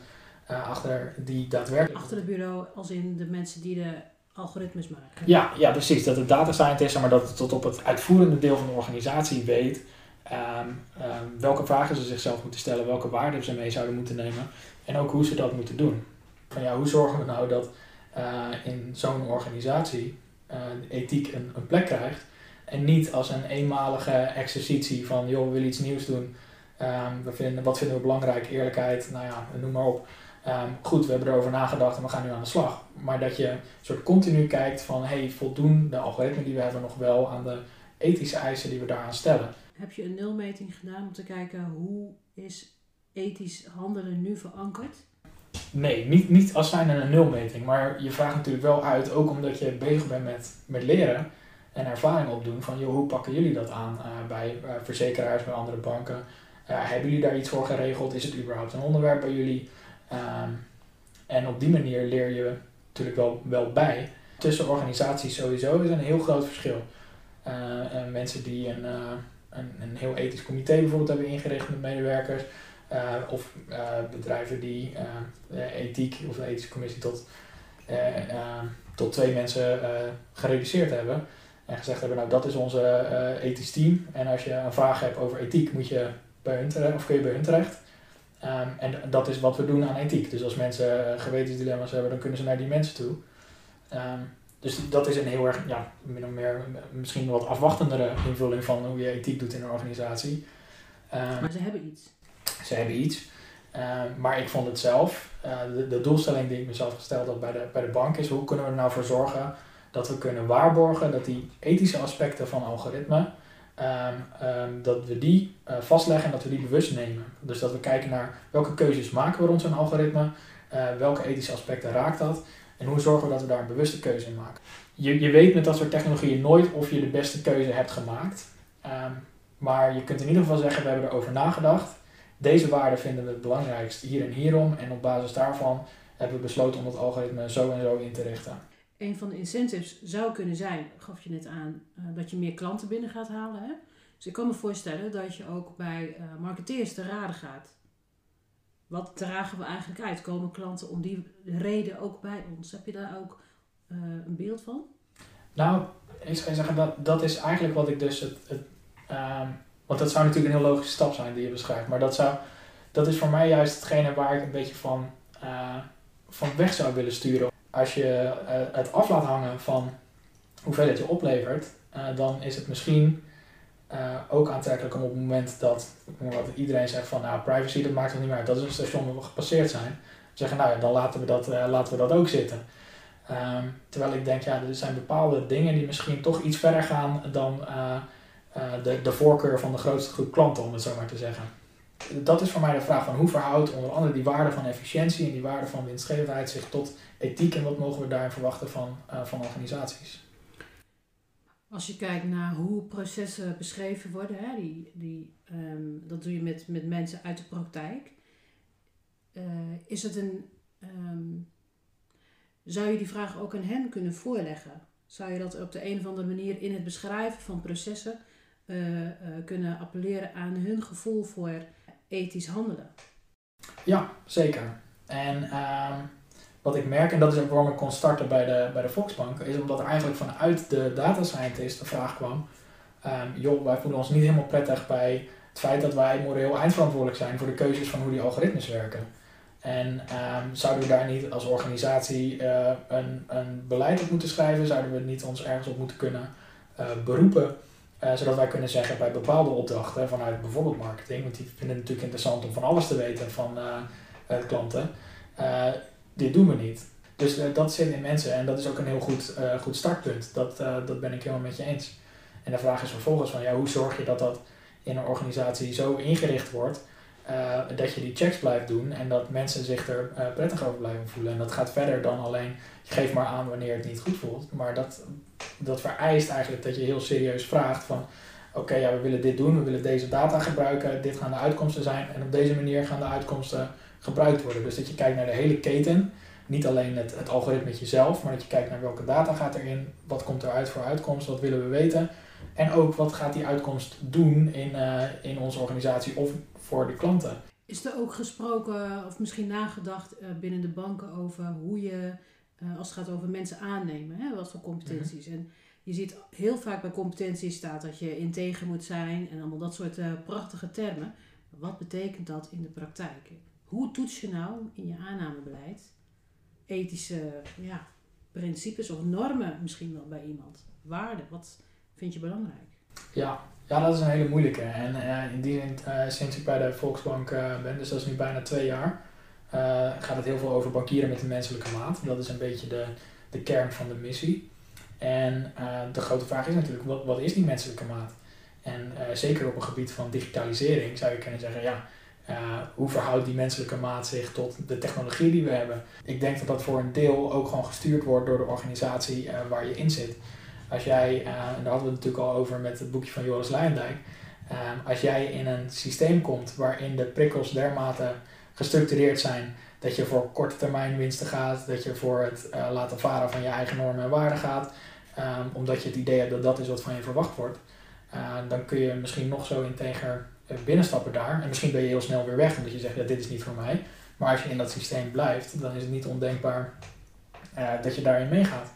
uh, achter die daadwerkelijk... Achter het bureau als in de mensen die de algoritmes maken. Ja, ja precies. Dat het data scientist, maar dat het tot op het uitvoerende deel van de organisatie weet Um, um, welke vragen ze zichzelf moeten stellen, welke waarden ze mee zouden moeten nemen en ook hoe ze dat moeten doen. Van ja, hoe zorgen we nou dat uh, in zo'n organisatie uh, ethiek een, een, plek krijgt en niet als een eenmalige exercitie van joh, we willen iets nieuws doen, um, we vinden, wat vinden we belangrijk, eerlijkheid, nou ja, noem maar op. goed, we hebben erover nagedacht en we gaan nu aan de slag. Maar dat je soort continu kijkt van hey, voldoen de algoritmen die we hebben nog wel aan de ethische eisen die we daaraan stellen heb je een nulmeting gedaan om te kijken hoe is ethisch handelen nu verankerd? Nee, niet, niet als zijn een nulmeting. Maar je vraagt natuurlijk wel uit, ook omdat je bezig bent met, met leren en ervaring opdoen. Van joh, hoe pakken jullie dat aan uh, bij uh, verzekeraars, bij andere banken? Hebben jullie daar iets voor geregeld? Is het überhaupt een onderwerp bij jullie? Um, en op die manier leer je natuurlijk wel, wel bij. Tussen organisaties sowieso is een heel groot verschil. mensen die een een, een heel ethisch comité bijvoorbeeld hebben ingericht met medewerkers. Uh, of bedrijven die ethiek of de ethische commissie tot tot twee mensen gereduceerd hebben. En gezegd hebben, nou dat is onze ethisch team. En als je een vraag hebt over ethiek, moet je bij hun terecht, of kun je bij hun terecht. Ehm, en dat is wat we doen aan ethiek. Dus als mensen gewetensdilemma's hebben, dan kunnen ze naar die mensen toe. Ehm, dus dat is een heel erg, ja, min of meer, misschien wat afwachtendere invulling van hoe je ethiek doet in een organisatie. Ehm, maar ze hebben iets. Ze hebben iets. maar ik vond het zelf, uh, de, de, doelstelling die ik mezelf gesteld had bij de, bij de bank is, hoe kunnen we er nou voor zorgen dat we kunnen waarborgen dat die ethische aspecten van algoritme, um, dat we die uh, vastleggen en dat we die bewust nemen. Dus dat we kijken naar welke keuzes maken we rond zo'n algoritme, uh, welke ethische aspecten raakt dat en hoe zorgen we dat we daar een bewuste keuze in maken. Je, je weet met dat soort technologieën nooit of je de beste keuze hebt gemaakt. Um, maar je kunt in ieder geval zeggen, we hebben erover nagedacht. Deze waarden vinden we het belangrijkst hier en hierom. En op basis daarvan hebben we besloten om het algoritme zo en zo in te richten. Een van de incentives zou kunnen zijn, gaf je net aan, uh, dat je meer klanten binnen gaat halen. Hè? Dus ik kan me voorstellen dat je ook bij uh, marketeers te raden gaat. Wat dragen we eigenlijk uit? Komen klanten om die reden ook bij ons? Heb je daar ook uh, een beeld van? Nou, ik zou zeggen dat dat is eigenlijk wat ik dus het, um, want dat zou natuurlijk een heel logische stap zijn die je beschrijft. Maar dat, zou, dat is voor mij juist hetgene waar ik een beetje van, van weg zou willen sturen. Als je uh, het af laat hangen van hoeveel het je oplevert, uh, dan is het misschien ook aantrekkelijk om op het moment dat wat iedereen zegt van nou privacy dat maakt het niet meer uit, dat is een station waar we gepasseerd zijn. Zeggen nou ja, dan laten we dat, laten we dat ook zitten. Um, terwijl ik denk, ja, er zijn bepaalde dingen die misschien toch iets verder gaan dan de, de voorkeur van de grootste groep klanten, om het zo maar te zeggen. Dat is voor mij de vraag van hoe verhoudt onder andere die waarde van efficiëntie en die waarde van winstgevendheid zich tot ethiek en wat mogen we daarin verwachten van, uh, van organisaties. Als je kijkt naar hoe processen beschreven worden, hè, die, die, um, dat doe je met, met mensen uit de praktijk. Uh, is het een, um, zou je die vraag ook aan hen kunnen voorleggen? Zou je dat op de een of andere manier in het beschrijven van processen uh, kunnen appelleren aan hun gevoel voor ethisch handelen. Ja, zeker. En uh, wat ik merk, en dat is waarom ik kon starten bij de, bij de Volksbank, is omdat er eigenlijk vanuit de data scientist de vraag kwam: um, joh, wij voelen ons niet helemaal prettig bij het feit dat wij moreel eindverantwoordelijk zijn voor de keuzes van hoe die algoritmes werken. En um, zouden we daar niet als organisatie uh, een, een beleid op moeten schrijven? Zouden we niet ons ergens op moeten kunnen uh, beroepen uh, zodat wij kunnen zeggen bij bepaalde opdrachten vanuit bijvoorbeeld marketing, want die vinden het natuurlijk interessant om van alles te weten van uh, klanten. dit doen we niet. Dus dat zit in mensen en dat is ook een heel goed, goed startpunt. Dat, dat ben ik helemaal met je eens. En de vraag is vervolgens van ja, hoe zorg je dat dat in een organisatie zo ingericht wordt uh, dat je die checks blijft doen en dat mensen zich er uh, prettig over blijven voelen. En dat gaat verder dan alleen, je geeft maar aan wanneer het niet goed voelt. Maar dat, dat vereist eigenlijk dat je heel serieus vraagt van, oké, ja, we willen dit doen, we willen deze data gebruiken, dit gaan de uitkomsten zijn en op deze manier gaan de uitkomsten gebruikt worden. Dus dat je kijkt naar de hele keten, niet alleen het, het algoritme zelf, maar dat je kijkt naar welke data gaat erin, wat komt eruit voor uitkomst, wat willen we weten. En ook wat gaat die uitkomst doen in, uh, in onze organisatie of voor de klanten. Is er ook gesproken of misschien nagedacht uh, binnen de banken over hoe je, uh, als het gaat over mensen aannemen, hè, wat voor competenties? Mm -hmm. En je ziet heel vaak bij competenties staat dat je integer moet zijn en allemaal dat soort uh, prachtige termen. Wat betekent dat in de praktijk? Hoe toets je nou in je aannamebeleid ethische ja, principes of normen misschien wel bij iemand? Waarden, wat vind je belangrijk? Ja, ja, dat is een hele moeilijke. En uh, in die zin, uh, sinds ik bij de Volksbank uh, ben, dus dat is nu bijna twee jaar, gaat het heel veel over bankieren met de menselijke maat. Dat is een beetje de, de kern van de missie. En de grote vraag is natuurlijk, wat, wat is die menselijke maat? En zeker op een gebied van digitalisering zou je kunnen zeggen, ja, hoe verhoudt die menselijke maat zich tot de technologie die we hebben? Ik denk dat dat voor een deel ook gewoon gestuurd wordt door de organisatie waar je in zit. Als jij, uh, en daar hadden we het natuurlijk al over met het boekje van Joris Luijendijk, uh, als jij in een systeem komt waarin de prikkels dermate gestructureerd zijn dat je voor korte termijn winsten gaat, dat je voor het uh, laten varen van je eigen normen en waarden gaat, um, omdat je het idee hebt dat dat is wat van je verwacht wordt, dan kun je misschien nog zo integer binnenstappen daar en misschien ben je heel snel weer weg omdat je zegt ja, dit is niet voor mij. Maar als je in dat systeem blijft, dan is het niet ondenkbaar dat je daarin meegaat.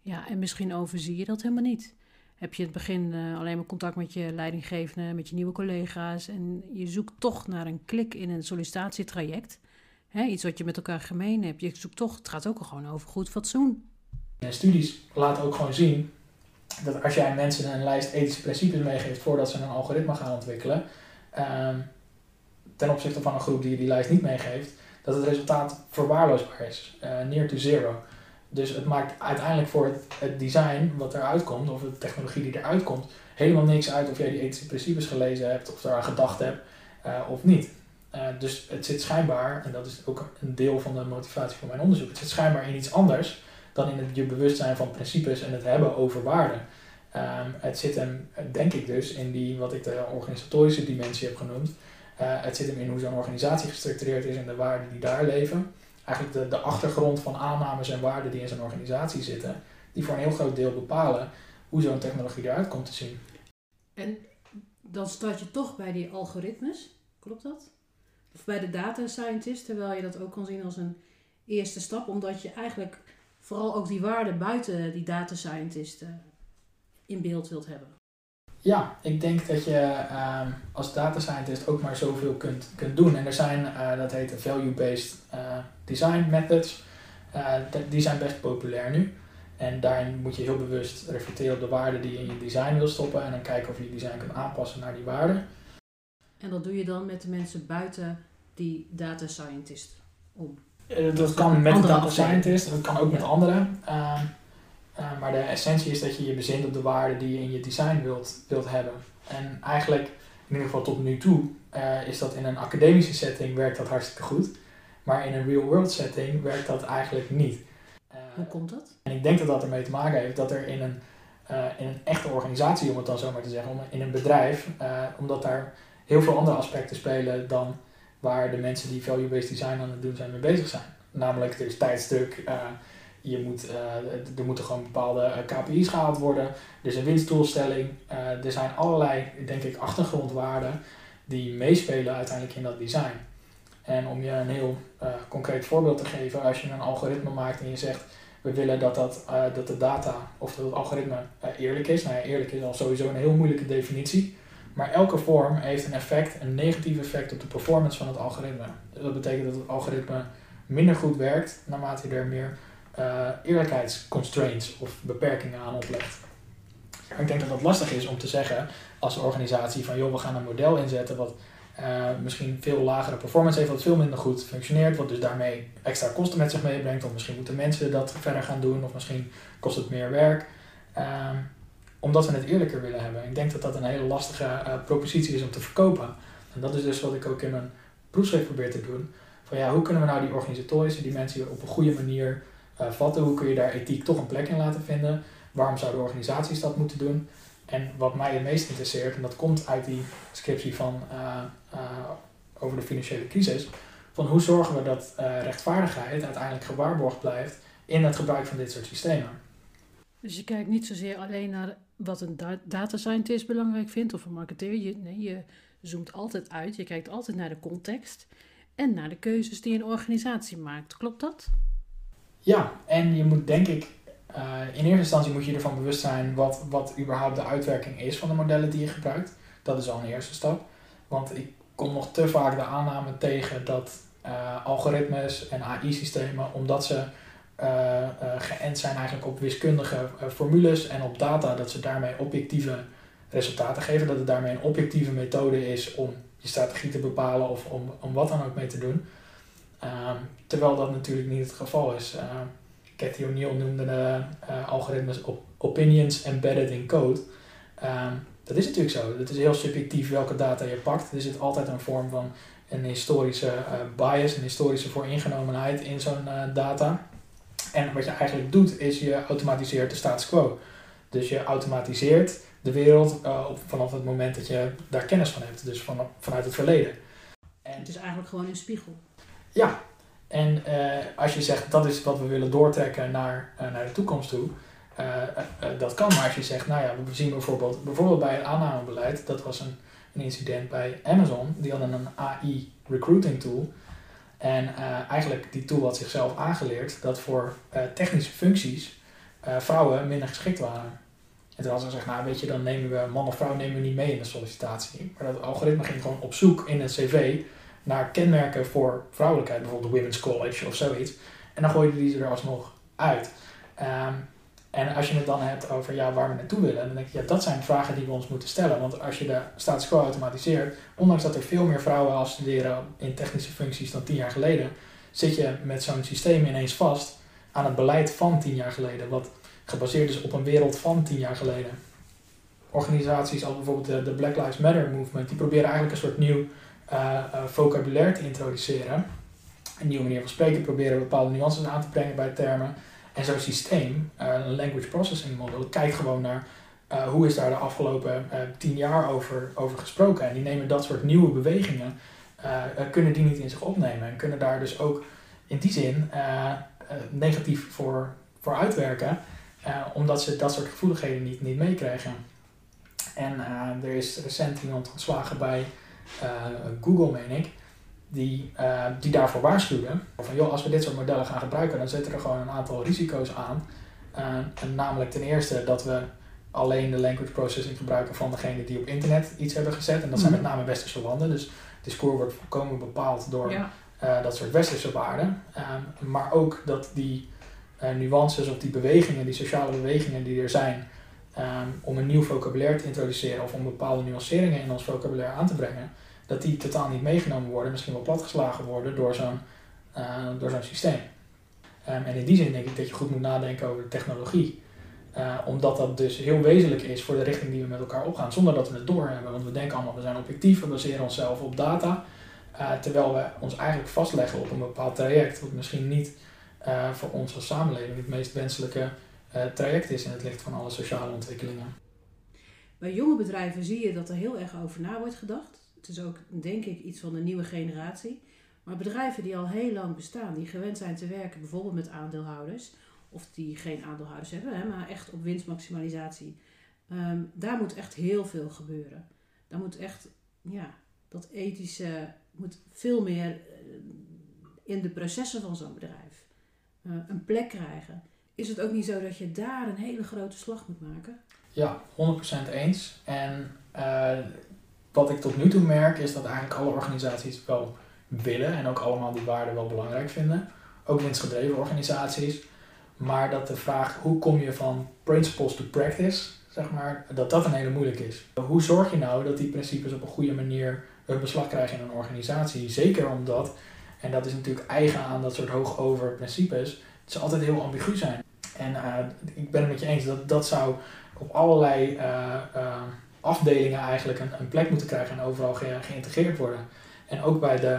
Ja, en misschien overzie je dat helemaal niet. Heb je in het begin alleen maar contact met je leidinggevende, met je nieuwe collega's en je zoekt toch naar een klik in een sollicitatietraject. Hè, iets wat je met elkaar gemeen hebt. Je zoekt toch, het gaat ook gewoon over goed fatsoen. En studies laten ook gewoon zien dat als jij mensen een lijst ethische principes meegeeft voordat ze een algoritme gaan ontwikkelen, ehm, ten opzichte van een groep die die lijst niet meegeeft, dat het resultaat verwaarloosbaar is, uh, near to zero. Dus het maakt uiteindelijk voor het, design wat eruit komt, of de technologie die eruit komt, helemaal niks uit of jij die ethische principes gelezen hebt, of eraan gedacht hebt uh, of niet. Uh, dus het zit schijnbaar, en dat is ook een deel van de motivatie van mijn onderzoek, het zit schijnbaar in iets anders dan in het je bewustzijn van principes en het hebben over waarden. Um, het zit hem, denk ik dus, in die, wat ik de organisatorische dimensie heb genoemd. Uh, het zit hem in hoe zo'n organisatie gestructureerd is en de waarden die daar leven. Eigenlijk de, de achtergrond van aannames en waarden die in zo'n organisatie zitten, die voor een heel groot deel bepalen hoe zo'n technologie eruit komt te zien. En dan start je toch bij die algoritmes, klopt dat? Of bij de data scientist, terwijl je dat ook kan zien als een eerste stap, omdat je eigenlijk vooral ook die waarden buiten die data scientist in beeld wilt hebben. Ja, ik denk dat je uh, als data scientist ook maar zoveel kunt, kunt doen. En er zijn, uh, dat heet value-based uh, design methods. Eh, die zijn best populair nu. En daarin moet je heel bewust reflecteren op de waarden die je in je design wil stoppen. En dan kijken of je je design kunt aanpassen naar die waarden. En dat doe je dan met de mensen buiten die data scientist om? dat kan met de data scientist, dat kan ook met anderen. Uh, maar de essentie is dat je je bezint op de waarden die je in je design wilt, wilt hebben. En eigenlijk, in ieder geval tot nu toe, uh, is dat in een academische setting werkt dat hartstikke goed. Maar in een real world setting werkt dat eigenlijk niet. Uh, Hoe komt dat? En ik denk dat dat ermee te maken heeft dat er in een, in een echte organisatie, om het dan zo maar te zeggen, in een bedrijf, omdat daar heel veel andere aspecten spelen dan waar de mensen die value-based design aan het doen zijn mee bezig zijn. Namelijk, er is tijdstuk, je moet, uh, er moeten gewoon bepaalde eh, KPI's gehaald worden. Er is een winstdoelstelling. Uh, er zijn allerlei, denk ik, achtergrondwaarden die meespelen uiteindelijk in dat design. En om je een heel concreet voorbeeld te geven, als je een algoritme maakt en je zegt we willen dat, dat, dat de data of dat het algoritme eerlijk is. Nou ja, eerlijk is al sowieso een heel moeilijke definitie. Maar elke vorm heeft een effect, een negatief effect op de performance van het algoritme. Dat betekent dat het algoritme minder goed werkt naarmate je er meer eerlijkheidsconstraints of beperkingen aan oplegt. ik denk dat dat lastig is om te zeggen als organisatie van joh, we gaan een model inzetten wat uh, misschien veel lagere performance heeft, wat veel minder goed functioneert, wat dus daarmee extra kosten met zich meebrengt. Of misschien moeten mensen dat verder gaan doen, of misschien kost het meer werk. Uh, omdat we het eerlijker willen hebben. Ik denk dat dat een hele lastige uh, propositie is om te verkopen. En dat is dus wat ik ook in mijn proefschrift probeer te doen. Van ja, hoe kunnen we nou die organisatorische dimensie op een goede manier uh, vatten. Hoe kun je daar ethiek toch een plek in laten vinden? Waarom zouden organisaties dat moeten doen? En wat mij het meest interesseert, en dat komt uit die scriptie van, uh, uh, over de financiële crisis, van hoe zorgen we dat rechtvaardigheid uiteindelijk gewaarborgd blijft in het gebruik van dit soort systemen. Dus je kijkt niet zozeer alleen naar wat een data scientist belangrijk vindt of een marketeer. Je, nee, je zoomt altijd uit. Je kijkt altijd naar de context en naar de keuzes die een organisatie maakt. Klopt dat? Ja, en je moet denk ik, uh, in eerste instantie moet je ervan bewust zijn wat, wat überhaupt de uitwerking is van de modellen die je gebruikt. Dat is al een eerste stap. Want ik kom nog te vaak de aanname tegen dat uh, algoritmes en AI-systemen, omdat ze uh, geënt zijn eigenlijk op wiskundige formules en op data, dat ze daarmee objectieve resultaten geven. Dat het daarmee een objectieve methode is om je strategie te bepalen of om, om wat dan ook mee te doen. Ehm, terwijl dat natuurlijk niet het geval is. Uh, Cathy O'Neill noemde de uh, algoritmes op opinions embedded in code. Ehm, dat is natuurlijk zo. Het is heel subjectief welke data je pakt. Er zit altijd een vorm van een historische uh, bias, een historische vooringenomenheid in zo'n data. En wat je eigenlijk doet, is je automatiseert de status quo. Dus je automatiseert de wereld vanaf het moment dat je daar kennis van hebt, dus van, vanuit het verleden. En het is eigenlijk gewoon een spiegel. Ja, en uh, als je zegt dat is wat we willen doortrekken naar, uh, naar de toekomst toe, uh, dat kan. Maar als je zegt, nou ja, we zien bijvoorbeeld, bijvoorbeeld bij het aannamebeleid, dat was een, een incident bij Amazon, die hadden een AI recruiting tool. En eigenlijk die tool had zichzelf aangeleerd dat voor technische functies vrouwen minder geschikt waren. En toen hadden ze gezegd, nou weet je, dan nemen we man of vrouw nemen we niet mee in de sollicitatie. Maar dat algoritme ging gewoon op zoek in het cv naar kenmerken voor vrouwelijkheid, bijvoorbeeld de Women's College of zoiets. En dan gooide die er alsnog uit. Ehm, en als je het dan hebt over ja, waar we naartoe willen, dan denk je, ja, dat zijn vragen die we ons moeten stellen. Want als je de status quo automatiseert, ondanks dat er veel meer vrouwen afstuderen in technische functies dan tien jaar geleden, zit je met zo'n systeem ineens vast aan het beleid van tien jaar geleden. Wat gebaseerd is op een wereld van tien jaar geleden. Organisaties als bijvoorbeeld de, Black Lives Matter movement, die proberen eigenlijk een soort nieuw vocabulaire te introduceren. Een nieuwe manier van spreken, proberen bepaalde nuances aan te brengen bij termen. En zo'n systeem, uh, een language processing model, kijkt gewoon naar hoe is daar de afgelopen tien jaar over, over gesproken. En die nemen dat soort nieuwe bewegingen, kunnen die niet in zich opnemen. En kunnen daar dus ook in die zin negatief voor, voor uitwerken. Omdat ze dat soort gevoeligheden niet, niet meekrijgen. En er is recent iemand ontslagen bij Google, meen ik, die, die daarvoor waarschuwde. Van joh, als we dit soort modellen gaan gebruiken, dan zitten er gewoon een aantal risico's aan. en namelijk ten eerste dat we alleen de language processing gebruiken van degene die op internet iets hebben gezet. En dat zijn mhm. met name westerse landen. Dus het discours wordt volkomen bepaald door dat soort westerse waarden. maar ook dat die uh, nuances of die bewegingen, die sociale bewegingen die er zijn, ehm, om een nieuw vocabulaire te introduceren of om bepaalde nuanceringen in ons vocabulaire aan te brengen, dat die totaal niet meegenomen worden, misschien wel platgeslagen worden door zo'n uh, door systeem. Um, en in die zin denk ik dat je goed moet nadenken over de technologie. Uh, omdat dat dus heel wezenlijk is voor de richting die we met elkaar opgaan, zonder dat we het doorhebben. Want we denken allemaal, we zijn objectief, we baseren onszelf op data. terwijl we ons eigenlijk vastleggen op een bepaald traject, wat misschien niet voor ons als samenleving het meest wenselijke uh, traject is in het licht van alle sociale ontwikkelingen. Bij jonge bedrijven zie je dat er heel erg over na wordt gedacht. Het is ook, denk ik, iets van de nieuwe generatie. Maar bedrijven die al heel lang bestaan, die gewend zijn te werken bijvoorbeeld met aandeelhouders, of die geen aandeelhouders hebben, hè, maar echt op winstmaximalisatie, um, daar moet echt heel veel gebeuren. Daar moet echt, ja, dat ethische moet veel meer eh, in de processen van zo'n bedrijf. Eh, een plek krijgen. Is het ook niet zo dat je daar een hele grote slag moet maken? Ja, 100% eens. En uh, wat ik tot nu toe merk is dat eigenlijk alle organisaties wel willen en ook allemaal die waarden wel belangrijk vinden. Ook winstgedreven organisaties. Maar dat de vraag hoe kom je van principles to practice, zeg maar, dat dat een hele moeilijke is. Hoe zorg je nou dat die principes op een goede manier een beslag krijgen in een organisatie? Zeker omdat en dat is natuurlijk eigen aan dat soort hoogover principes. Zal altijd heel ambigu zijn. En uh, ik ben het met je eens dat dat zou op allerlei uh, uh, afdelingen eigenlijk een, een, plek moeten krijgen en overal ge geïntegreerd worden. En ook bij de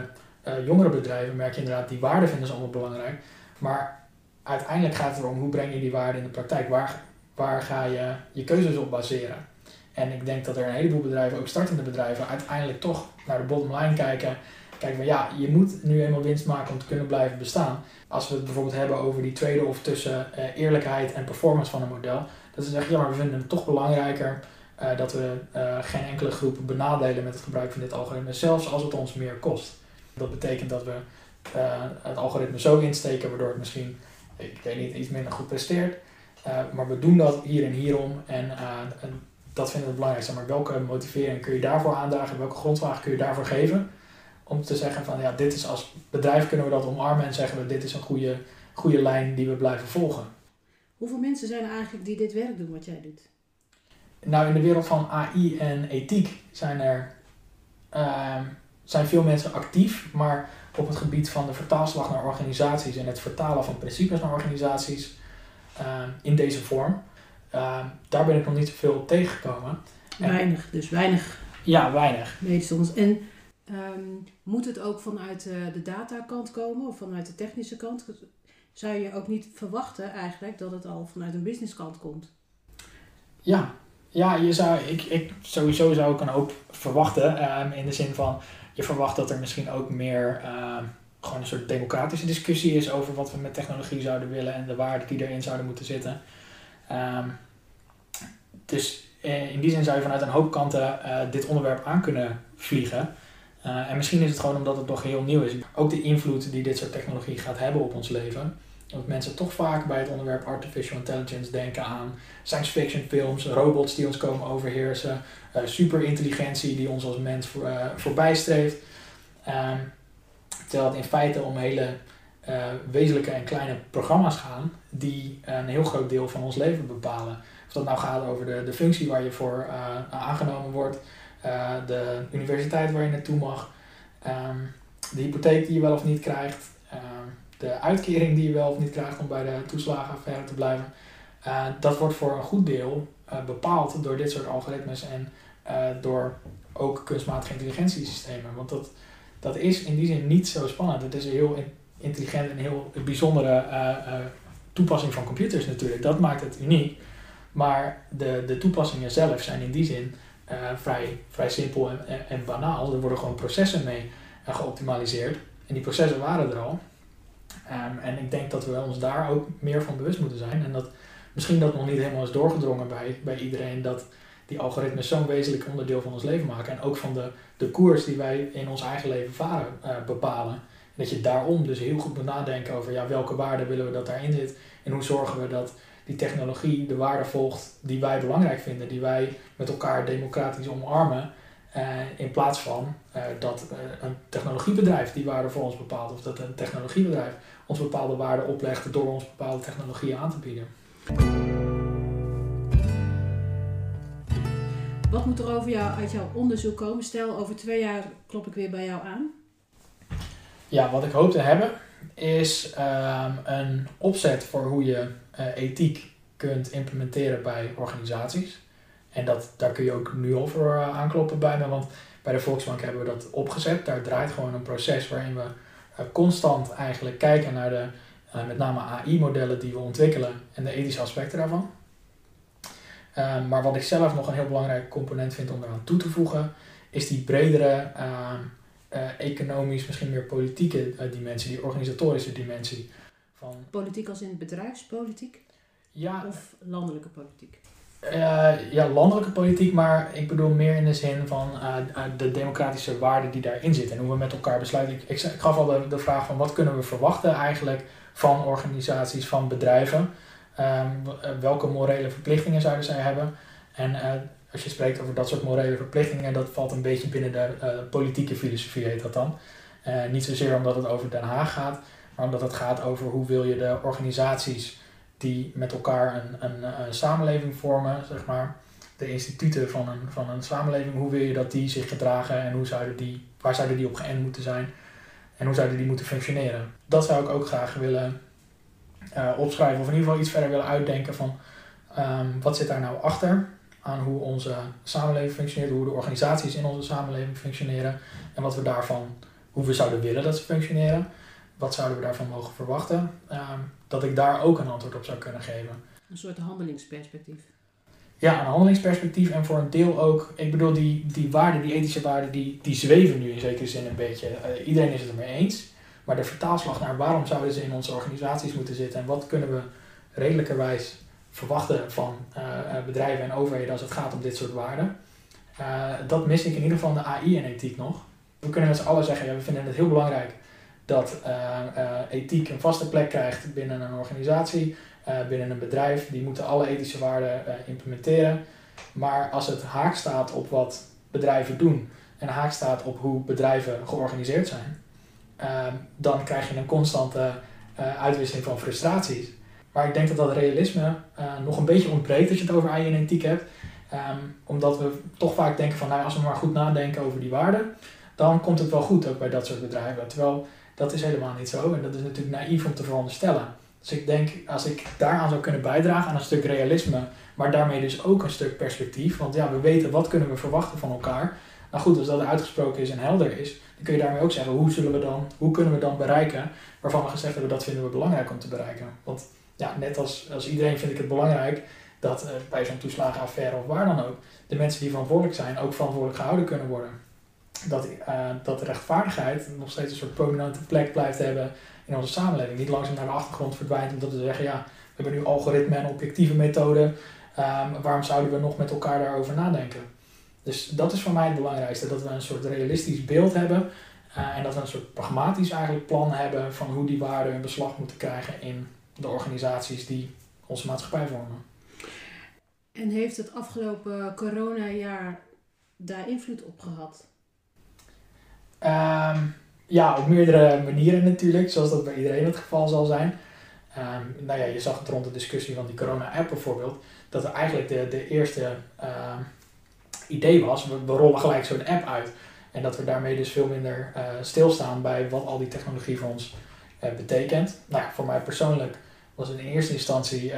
jongere bedrijven merk je inderdaad, die waarden vinden ze allemaal belangrijk. Maar uiteindelijk gaat het erom hoe breng je die waarden in de praktijk. Waar, waar ga je je keuzes op baseren? En ik denk dat er een heleboel bedrijven, ook startende bedrijven, uiteindelijk toch naar de bottom line kijken Kijk, maar ja, je moet nu eenmaal winst maken om te kunnen blijven bestaan. Als we het bijvoorbeeld hebben over die trade-off tussen uh, eerlijkheid en performance van een model, dat ze zeggen, ja, maar we vinden het toch belangrijker uh, dat we uh, geen enkele groep benadelen met het gebruik van dit algoritme, zelfs als het ons meer kost. Dat betekent dat we het algoritme zo insteken waardoor het misschien, ik weet niet, iets minder goed presteert. maar we doen dat hier en hierom en, en dat vinden we het belangrijkste. Maar welke motivering kun je daarvoor aandragen? Welke grondslagen kun je daarvoor geven? Om te zeggen van ja, dit is als bedrijf kunnen we dat omarmen en zeggen we dit is een goede, goede lijn die we blijven volgen. Hoeveel mensen zijn er eigenlijk die dit werk doen wat jij doet? Nou, in de wereld van AI en ethiek zijn er uh, zijn veel mensen actief, maar op het gebied van de vertaalslag naar organisaties en het vertalen van principes naar organisaties uh, in deze vorm, uh, daar ben ik nog niet zoveel op tegengekomen. Weinig, dus weinig. Ja, weinig. En Um, moet het ook vanuit uh, de datakant komen of vanuit de technische kant? Zou je ook niet verwachten eigenlijk dat het al vanuit een businesskant komt? Ja, ja je zou, ik, ik, sowieso zou ik een hoop verwachten. Um, in de zin van, je verwacht dat er misschien ook meer um, gewoon een soort democratische discussie is over wat we met technologie zouden willen en de waarden die erin zouden moeten zitten. dus eh, in die zin zou je vanuit een hoop kanten uh, dit onderwerp aan kunnen vliegen. Eh, en misschien is het gewoon omdat het nog heel nieuw is. Ook de invloed die dit soort technologie gaat hebben op ons leven. Dat mensen toch vaak bij het onderwerp artificial intelligence denken aan science fiction films, robots die ons komen overheersen, uh, superintelligentie die ons als mens voor, uh, voorbij streeft. Ehm, terwijl het in feite om hele wezenlijke en kleine programma's gaan die een heel groot deel van ons leven bepalen. Of dat nou gaat over de, de functie waar je voor aangenomen wordt, de universiteit waar je naartoe mag, um, de hypotheek die je wel of niet krijgt, um, de uitkering die je wel of niet krijgt om bij de toeslagenaffaire te blijven. Uh, dat wordt voor een goed deel uh, bepaald door dit soort algoritmes en door ook kunstmatige intelligentiesystemen. Want dat, dat is in die zin niet zo spannend. Het is een heel intelligent en heel bijzondere toepassing van computers natuurlijk. Dat maakt het uniek. Maar de, de toepassingen zelf zijn in die zin vrij, vrij simpel en, en, banaal. Er worden gewoon processen mee geoptimaliseerd. En die processen waren er al. Um, en ik denk dat we ons daar ook meer van bewust moeten zijn. En dat misschien dat nog niet helemaal is doorgedrongen bij, bij iedereen dat die algoritmes zo'n wezenlijk onderdeel van ons leven maken. En ook van de, de koers die wij in ons eigen leven varen uh, bepalen. En dat je daarom dus heel goed moet nadenken over ja, welke waarden willen we dat daarin zit. En hoe zorgen we dat die technologie de waarde volgt die wij belangrijk vinden. Die wij met elkaar democratisch omarmen. Uh, in plaats van uh, dat uh, een technologiebedrijf die waarde voor ons bepaalt. Of dat een technologiebedrijf ons bepaalde waarden oplegt door ons bepaalde technologieën aan te bieden. Wat moet er over jou uit jouw onderzoek komen? Stel, over twee jaar klop ik weer bij jou aan. Ja, wat ik hoop te hebben is um, een opzet voor hoe je ethiek kunt implementeren bij organisaties. En dat, daar kun je ook nu al voor uh, aankloppen bij me, want bij de Volksbank hebben we dat opgezet. Daar draait gewoon een proces waarin we uh, constant eigenlijk kijken naar de uh, met name AI-modellen die we ontwikkelen en de ethische aspecten daarvan. Uh, maar wat ik zelf nog een heel belangrijk component vind om eraan toe te voegen, is die bredere economisch, misschien meer politieke dimensie, die organisatorische dimensie. Van, politiek als in bedrijfspolitiek? Ja. Of landelijke politiek? Uh, ja, landelijke politiek, maar ik bedoel meer in de zin van uh, de democratische waarden die daarin zitten en hoe we met elkaar besluiten. Ik, ik, ik gaf al de, de, vraag van wat kunnen we verwachten eigenlijk van organisaties, van bedrijven. Um, welke morele verplichtingen zouden zij hebben? En als je spreekt over dat soort morele verplichtingen, dat valt een beetje binnen de politieke filosofie, heet dat dan. niet zozeer omdat het over Den Haag gaat, maar omdat het gaat over hoe wil je de organisaties die met elkaar een, een, een, samenleving vormen, zeg maar. De instituten van een, van een samenleving, hoe wil je dat die zich gedragen en hoe zouden die, waar zouden die op geënt moeten zijn en hoe zouden die moeten functioneren. Dat zou ik ook graag willen uh, opschrijven of in ieder geval iets verder willen uitdenken van um, wat zit daar nou achter aan hoe onze samenleving functioneert, hoe de organisaties in onze samenleving functioneren en wat we daarvan, hoe we zouden willen dat ze functioneren wat zouden we daarvan mogen verwachten? Um, dat ik daar ook een antwoord op zou kunnen geven. Een soort handelingsperspectief. Ja, een handelingsperspectief en voor een deel ook, ik bedoel, die, die waarden, die ethische waarden, die, die zweven nu in zekere zin een beetje. Uh, iedereen is het ermee eens, maar de vertaalslag naar waarom zouden ze in onze organisaties moeten zitten en wat kunnen we redelijkerwijs verwachten van uh, bedrijven en overheden als het gaat om dit soort waarden. Uh, dat mis ik in ieder geval in de AI en ethiek nog. We kunnen met z'n allen zeggen, ja, we vinden het heel belangrijk dat uh, uh, ethiek een vaste plek krijgt binnen een organisatie, uh, binnen een bedrijf. Die moeten alle ethische waarden implementeren. Maar als het haak staat op wat bedrijven doen en haak staat op hoe bedrijven georganiseerd zijn, dan krijg je een constante uitwisseling van frustraties. Maar ik denk dat dat realisme nog een beetje ontbreekt als je het over AI en ethiek hebt. Um, omdat we toch vaak denken van, nou, als we maar goed nadenken over die waarden, dan komt het wel goed ook bij dat soort bedrijven. Terwijl dat is helemaal niet zo en dat is natuurlijk naïef om te veronderstellen. Dus ik denk, als ik daaraan zou kunnen bijdragen aan een stuk realisme, maar daarmee dus ook een stuk perspectief, want ja, we weten wat kunnen we verwachten van elkaar. Nou goed, als dat uitgesproken is en helder is, dan kun je daarmee ook zeggen, hoe, zullen we dan, hoe kunnen we dan bereiken waarvan we gezegd hebben dat vinden we belangrijk om te bereiken. Want ja, net als, als iedereen vind ik het belangrijk dat uh, bij zo'n toeslagenaffaire of waar dan ook, de mensen die verantwoordelijk zijn ook verantwoordelijk gehouden kunnen worden dat, uh, dat rechtvaardigheid nog steeds een soort prominente plek blijft hebben in onze samenleving. Niet langzaam naar de achtergrond verdwijnt omdat we zeggen, ja, we hebben nu algoritme en objectieve methoden, um, waarom zouden we nog met elkaar daarover nadenken? Dus dat is voor mij het belangrijkste, dat we een soort realistisch beeld hebben uh, en dat we een soort pragmatisch eigenlijk plan hebben van hoe die waarden in beslag moeten krijgen in de organisaties die onze maatschappij vormen. En heeft het afgelopen coronajaar daar invloed op gehad? Um, ja, op meerdere manieren natuurlijk, zoals dat bij iedereen het geval zal zijn. Um, nou ja, je zag het rond de discussie van die corona-app bijvoorbeeld, dat er eigenlijk de, de eerste uh, idee was, we, rollen gelijk zo'n app uit. En dat we daarmee dus veel minder uh, stilstaan bij wat al die technologie voor ons uh, betekent. Nou voor mij persoonlijk was in eerste instantie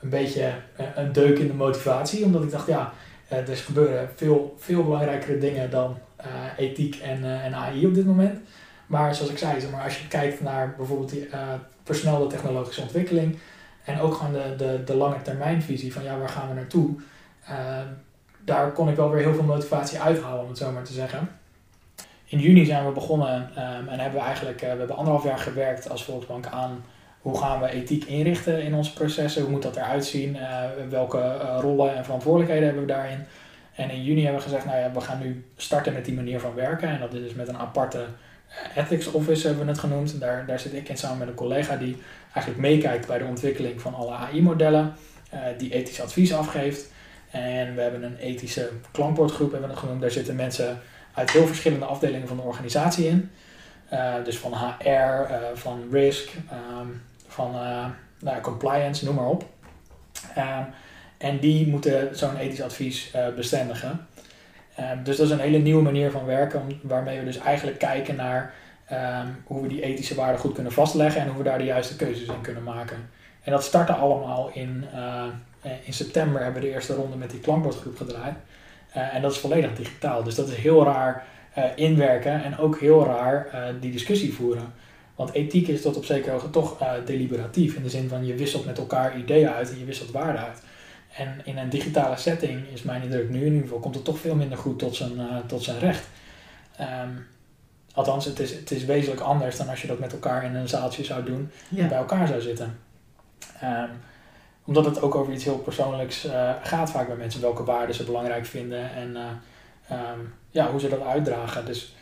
een beetje een deuk in de motivatie. Omdat ik dacht, ja, er gebeuren veel, veel belangrijkere dingen dan ethiek en, en AI op dit moment. Maar zoals ik zei, zeg maar, als je kijkt naar bijvoorbeeld die versnelde technologische ontwikkeling. En ook gewoon de, de, de lange termijnvisie van ja, waar gaan we naartoe? daar kon ik wel weer heel veel motivatie uithalen, om het zo maar te zeggen. In juni zijn we begonnen um, en hebben we eigenlijk we hebben anderhalf jaar gewerkt als Volksbank aan hoe gaan we ethiek inrichten in onze processen, hoe moet dat eruit zien, welke rollen en verantwoordelijkheden hebben we daarin. En in juni hebben we gezegd, nou ja, we gaan nu starten met die manier van werken. En dat is dus met een aparte ethics office hebben we het genoemd. Daar, daar zit ik in samen met een collega die eigenlijk meekijkt bij de ontwikkeling van alle AI-modellen, die ethisch advies afgeeft. En we hebben een ethische klankbordgroep, hebben we het genoemd. Daar zitten mensen uit heel verschillende afdelingen van de organisatie in. Uh, dus van HR, eh, van risk, um, van nou, compliance, noem maar op. En die moeten zo'n ethisch advies bestendigen. Um, dus dat is een hele nieuwe manier van werken, waarmee we dus eigenlijk kijken naar hoe we die ethische waarden goed kunnen vastleggen en hoe we daar de juiste keuzes in kunnen maken. En dat startte allemaal in eh, in september hebben we de eerste ronde met die klankbordgroep gedraaid. Eh, en dat is volledig digitaal. Dus dat is heel raar eh, inwerken en ook heel raar die discussie voeren. Want ethiek is tot op zekere hoogte toch deliberatief. In de zin van je wisselt met elkaar ideeën uit en je wisselt waarden uit. En in een digitale setting is mijn indruk nu in ieder geval, komt het toch veel minder goed tot zijn, tot zijn recht. Um, althans, het is, het is wezenlijk anders dan als je dat met elkaar in een zaaltje zou doen en bij elkaar zou zitten. Um, omdat het ook over iets heel persoonlijks uh, gaat vaak bij mensen. Welke waarden ze belangrijk vinden en uh, um, ja, hoe ze dat uitdragen. Dus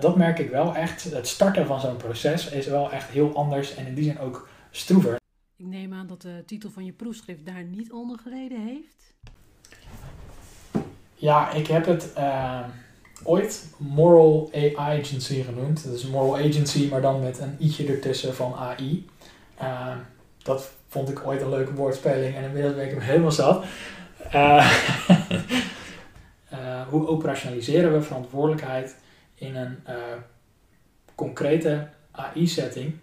dat merk ik wel echt. Het starten van zo'n proces is wel echt heel anders en in die zin ook stroever. Ik neem aan dat de titel van je proefschrift daar niet onder gereden heeft. Ja, ik heb het ehm, ooit Moral AI Agency genoemd. Dat is Moral Agency, maar dan met een i'tje ertussen van AI. Ehm, dat vond ik ooit een leuke woordspeling en inmiddels ben ik hem helemaal zat. Uh, hoe operationaliseren we verantwoordelijkheid in een concrete AI-setting,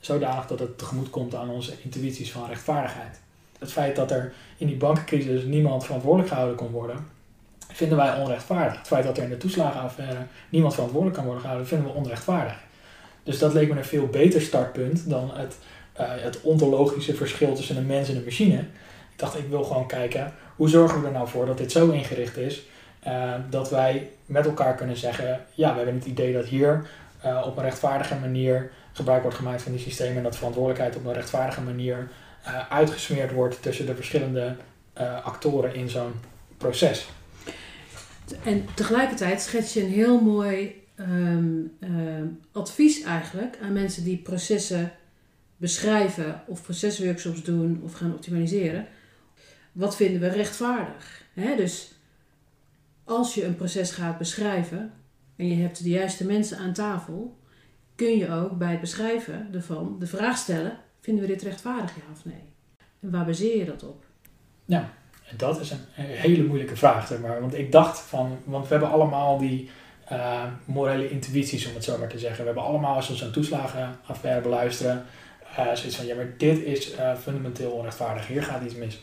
zodanig dat het tegemoet komt aan onze intuïties van rechtvaardigheid. Het feit dat er in die bankencrisis niemand verantwoordelijk gehouden kon worden, vinden wij onrechtvaardig. Het feit dat er in de toeslagenaffaire niemand verantwoordelijk kan worden gehouden, vinden we onrechtvaardig. Dus dat leek me een veel beter startpunt dan het uh, het ontologische verschil tussen een mens en een machine. Ik dacht, ik wil gewoon kijken, hoe zorgen we er nou voor dat dit zo ingericht is, uh, dat wij met elkaar kunnen zeggen, ja, we hebben het idee dat hier uh, op een rechtvaardige manier gebruik wordt gemaakt van die systemen en dat verantwoordelijkheid op een rechtvaardige manier uitgesmeerd wordt tussen de verschillende actoren in zo'n proces. En tegelijkertijd schets je een heel mooi um, um, advies eigenlijk aan mensen die processen beschrijven of procesworkshops doen of gaan optimaliseren. Wat vinden we rechtvaardig? dus als je een proces gaat beschrijven en je hebt de juiste mensen aan tafel, kun je ook bij het beschrijven ervan de vraag stellen: vinden we dit rechtvaardig, ja of nee? En waar baseer je dat op? Ja, dat is een hele moeilijke vraag, zeg maar. Want ik dacht van, want we hebben allemaal die uh, morele intuïties, om het zo maar te zeggen. We hebben allemaal, als we zo'n toeslagenaffaire beluisteren, uh, zoiets van, ja, maar dit is uh, fundamenteel onrechtvaardig, hier gaat iets mis.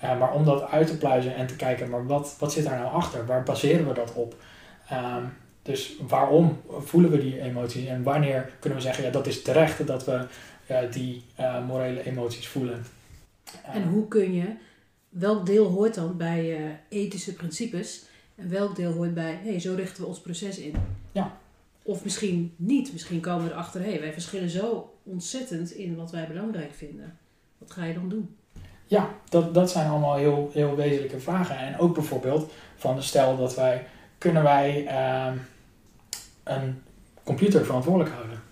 Maar om dat uit te pluizen en te kijken, maar wat, wat zit daar nou achter? Waar baseren we dat op? Um, dus waarom voelen we die emoties en wanneer kunnen we zeggen, ja, dat is terecht dat we die morele emoties voelen? en hoe kun je, welk deel hoort dan bij ethische principes en welk deel hoort bij, hé, hey, zo richten we ons proces in? Ja. Of misschien niet. Misschien komen we erachter, hé, hey, wij verschillen zo ontzettend in wat wij belangrijk vinden. Wat ga je dan doen? Ja, dat, dat zijn allemaal heel, heel wezenlijke vragen. En ook bijvoorbeeld van stel dat wij, kunnen wij ehm, een computer verantwoordelijk houden?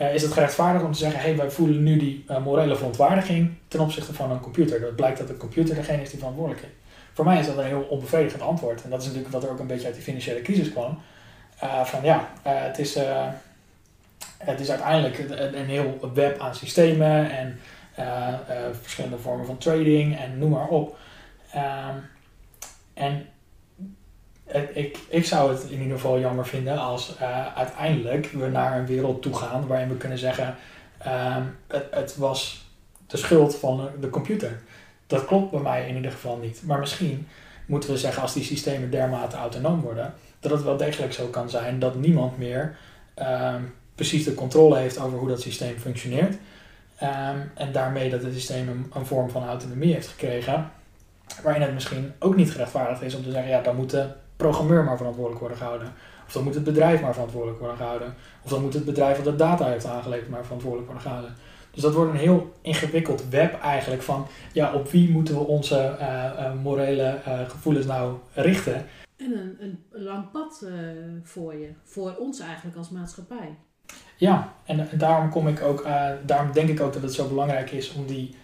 Uh, is het gerechtvaardigd om te zeggen, hey, wij voelen nu die uh, morele verontwaardiging ten opzichte van een computer. Dat blijkt dat de computer degene is die verantwoordelijk is. Voor mij is dat een heel onbevredigend antwoord. En dat is natuurlijk wat er ook een beetje uit die financiële crisis kwam. Uh, van ja, het, is, het is uiteindelijk een, een, heel web aan systemen en verschillende vormen van trading en noem maar op. Ehm, en ik, ik zou het in ieder geval jammer vinden als uh, uiteindelijk we naar een wereld toe gaan waarin we kunnen zeggen: uh, het, het, was de schuld van de computer. Dat klopt bij mij in ieder geval niet. Maar misschien moeten we zeggen, als die systemen dermate autonoom worden, dat het wel degelijk zo kan zijn dat niemand meer uh, precies de controle heeft over hoe dat systeem functioneert. Ehm, en daarmee dat het systeem een, een vorm van autonomie heeft gekregen, waarin het misschien ook niet gerechtvaardigd is om te zeggen: ja, dan moeten programmeur maar verantwoordelijk worden gehouden. Of dan moet het bedrijf maar verantwoordelijk worden gehouden. Of dan moet het bedrijf dat de data heeft aangeleverd maar verantwoordelijk worden gehouden. Dus dat wordt een heel ingewikkeld web eigenlijk van ja, op wie moeten we onze uh, uh, morele uh, gevoelens nou richten. En een, een lang pad voor je, voor ons eigenlijk als maatschappij. Ja, en, en daarom kom ik ook, daarom denk ik ook dat het zo belangrijk is om die,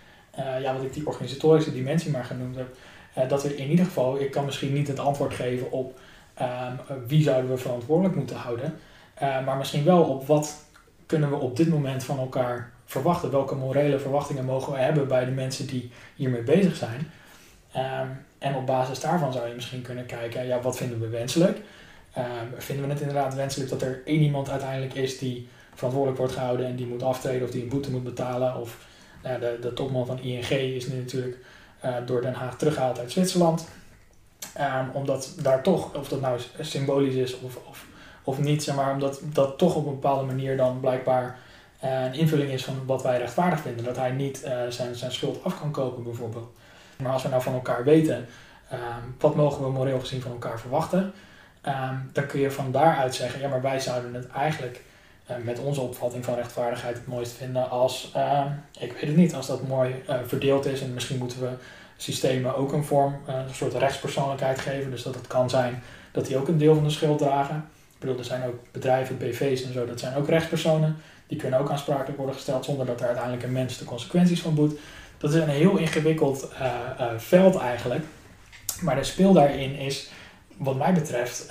ja, wat ik die organisatorische dimensie maar genoemd heb, uh, dat we in ieder geval, ik kan misschien niet het antwoord geven op um, wie zouden we verantwoordelijk moeten houden, uh, maar misschien wel op wat kunnen we op dit moment van elkaar verwachten. Welke morele verwachtingen mogen we hebben bij de mensen die hiermee bezig zijn. Um, en op basis daarvan zou je misschien kunnen kijken, ja, wat vinden we wenselijk? Um, vinden we het inderdaad wenselijk dat er één iemand uiteindelijk is die verantwoordelijk wordt gehouden en die moet aftreden of die een boete moet betalen? Of nou, de, de topman van ING is nu natuurlijk door Den Haag teruggehaald uit Zwitserland. Um, omdat daar toch, of dat nou symbolisch is of, of, of niet, zeg maar, omdat dat toch op een bepaalde manier dan blijkbaar uh, een invulling is van wat wij rechtvaardig vinden. Dat hij niet uh, zijn, zijn schuld af kan kopen, bijvoorbeeld. Maar als we nou van elkaar weten, um, wat mogen we moreel gezien van elkaar verwachten, um, dan kun je van daaruit zeggen, ja, maar wij zouden het eigenlijk met onze opvatting van rechtvaardigheid het mooist vinden als, uh, ik weet het niet, als dat mooi uh, verdeeld is en misschien moeten we systemen ook een vorm, een soort rechtspersoonlijkheid geven. Dus dat het kan zijn dat die ook een deel van de schuld dragen. Ik bedoel, er zijn ook bedrijven, BV's en zo, dat zijn ook rechtspersonen. Die kunnen ook aansprakelijk worden gesteld zonder dat er uiteindelijk een mens de consequenties van boet. Dat is een heel ingewikkeld veld eigenlijk. Maar de speel daarin is wat mij betreft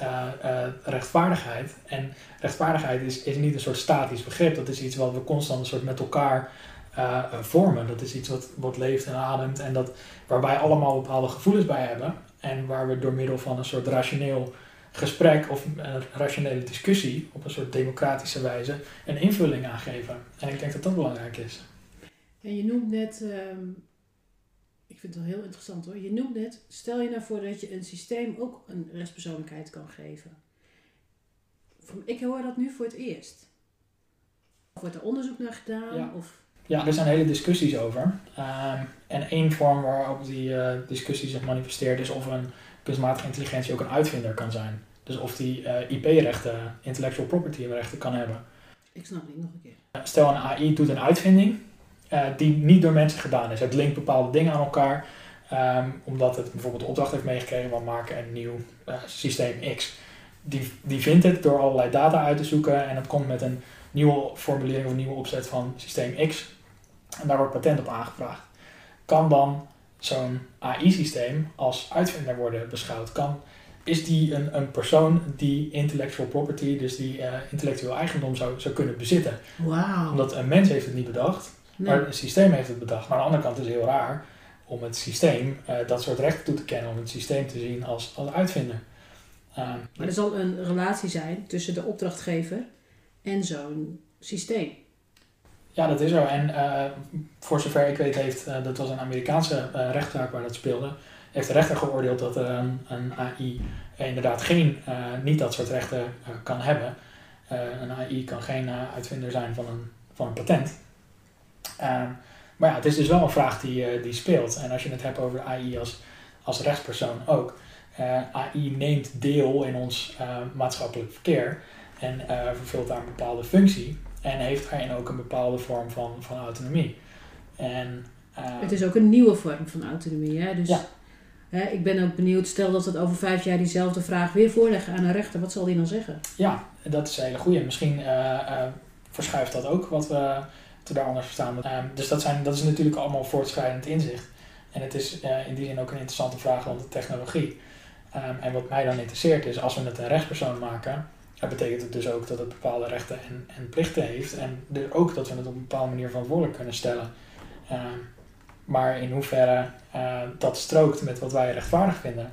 rechtvaardigheid. En rechtvaardigheid is, is niet een soort statisch begrip. Dat is iets wat we constant een soort met elkaar uh, vormen. Dat is iets wat, leeft en ademt. En dat, waarbij allemaal bepaalde gevoelens bij hebben. En waar we door middel van een soort rationeel gesprek of een rationele discussie op een soort democratische wijze een invulling aan geven. En ik denk dat dat belangrijk is. En je noemt net um ik vind het wel heel interessant hoor. Je noemt net, stel je nou voor dat je een systeem ook een rechtspersoonlijkheid kan geven. Ik hoor dat nu voor het eerst. Of wordt er onderzoek naar gedaan? Ja, of... ja er zijn hele discussies over. Um, en één vorm waarop die uh, discussie zich manifesteert is of een kunstmatige intelligentie ook een uitvinder kan zijn. Dus of die uh, IP-rechten, intellectual property rechten kan hebben. Ik snap niet, nog een keer. Stel een AI doet een uitvinding uh, die niet door mensen gedaan is. Het linkt bepaalde dingen aan elkaar, um, omdat het bijvoorbeeld de opdracht heeft meegekregen van maken een nieuw systeem X. Die, die vindt het door allerlei data uit te zoeken en het komt met een nieuwe formulering of een nieuwe opzet van systeem X. En daar wordt patent op aangevraagd. Kan dan zo'n AI-systeem als uitvinder worden beschouwd? Kan, is die een, een persoon die intellectual property, dus die uh, intellectueel eigendom zou, zou kunnen bezitten? Wow. Omdat een mens heeft het niet bedacht, Nee. Maar het systeem heeft het bedacht. Maar aan de andere kant is het heel raar om het systeem uh, dat soort rechten toe te kennen, om het systeem te zien als, als uitvinder. Maar er zal een relatie zijn tussen de opdrachtgever en zo'n systeem. Ja, dat is zo. En uh, voor zover ik weet heeft, uh, dat was een Amerikaanse rechtszaak waar dat speelde, heeft de rechter geoordeeld dat een, een AI inderdaad geen, niet dat soort rechten kan hebben. een AI kan geen uitvinder zijn van een, van een patent. Um, maar ja, het is dus wel een vraag die, die speelt. En als je het hebt over AI als, als rechtspersoon ook. Uh, AI neemt deel in ons uh, maatschappelijk verkeer en vervult daar een bepaalde functie. En heeft daarin ook een bepaalde vorm van, van autonomie. En Eh, Het is ook een nieuwe vorm van autonomie. Hè? Dus Ja. hè, ik ben ook benieuwd, stel dat we het over vijf jaar diezelfde vraag weer voorleggen aan een rechter. Wat zal die dan zeggen? Ja, dat is een hele goede. Misschien eh, eh, verschuift dat ook wat we, we daar anders verstaan. Dus dat, zijn, dat is natuurlijk allemaal voortschrijdend inzicht. En het is eh, in die zin ook een interessante vraag rond de technologie. Ehm, en wat mij dan interesseert is, als we het een rechtspersoon maken, dat betekent het dus ook dat het bepaalde rechten en, en plichten heeft. En dus ook dat we het op een bepaalde manier verantwoordelijk kunnen stellen. Ehm, maar in hoeverre eh, dat strookt met wat wij rechtvaardig vinden.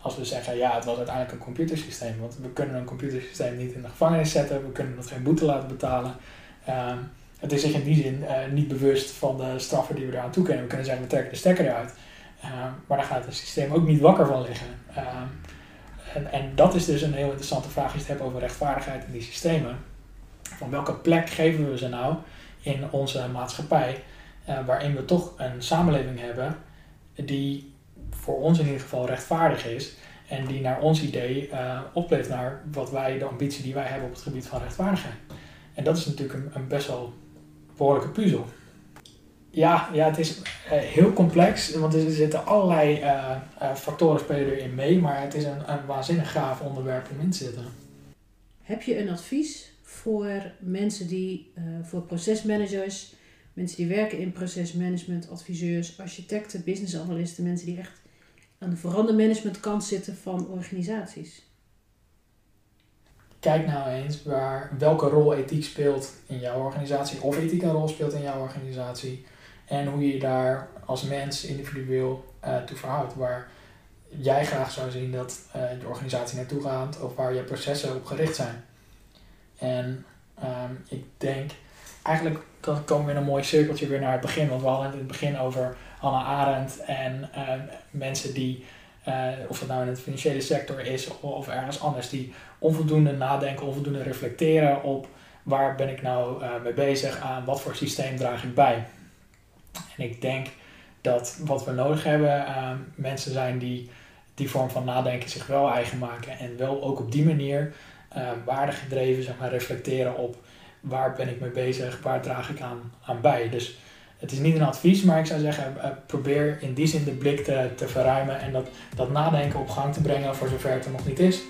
Als we zeggen, ja, het was uiteindelijk een computersysteem. Want we kunnen een computersysteem niet in de gevangenis zetten. We kunnen het geen boete laten betalen. Ehm, het is zich in die zin eh, niet bewust van de straffen die we eraan toekennen. We kunnen zeggen, we trekken de stekker eruit. Ehm, maar daar gaat het systeem ook niet wakker van liggen. Ehm, en, en dat is dus een heel interessante vraag als je het hebt over rechtvaardigheid in die systemen. Van welke plek geven we ze nou in onze maatschappij, eh, waarin we toch een samenleving hebben die voor ons in ieder geval rechtvaardig is en die naar ons idee eh, opleeft naar wat wij, de ambitie die wij hebben op het gebied van rechtvaardigheid. En dat is natuurlijk een, een best wel behoorlijke puzzel. Ja, ja, het is eh, heel complex, want er zitten allerlei eh, eh, factoren spelen erin mee, maar het is een, een waanzinnig gaaf onderwerp om in te zitten. Heb je een advies voor mensen die, voor procesmanagers, mensen die werken in procesmanagement, adviseurs, architecten, business analisten, mensen die echt aan de verandermanagement kant zitten van organisaties? Kijk nou eens waar, welke rol ethiek speelt in jouw organisatie, of ethiek een rol speelt in jouw organisatie, en hoe je je daar als mens individueel eh, toe verhoudt. Waar jij graag zou zien dat eh, je organisatie naartoe gaat, of waar je processen op gericht zijn. En ehm, ik denk, eigenlijk dan komen we in een mooi cirkeltje weer naar het begin. Want we hadden het in het begin over Hannah Arendt en ehm, mensen die, eh, of het nou in de financiële sector is of, of ergens anders, die onvoldoende nadenken, onvoldoende reflecteren op waar ben ik nou mee bezig, aan wat voor systeem draag ik bij. En ik denk dat wat we nodig hebben, ehm, mensen zijn die die vorm van nadenken zich wel eigen maken en wel ook op die manier uh, waardegedreven zeg maar, reflecteren op waar ben ik mee bezig, waar draag ik aan, aan bij. Dus het is niet een advies, maar ik zou zeggen, uh, probeer in die zin de blik te, te verruimen en dat, dat nadenken op gang te brengen voor zover het er nog niet is.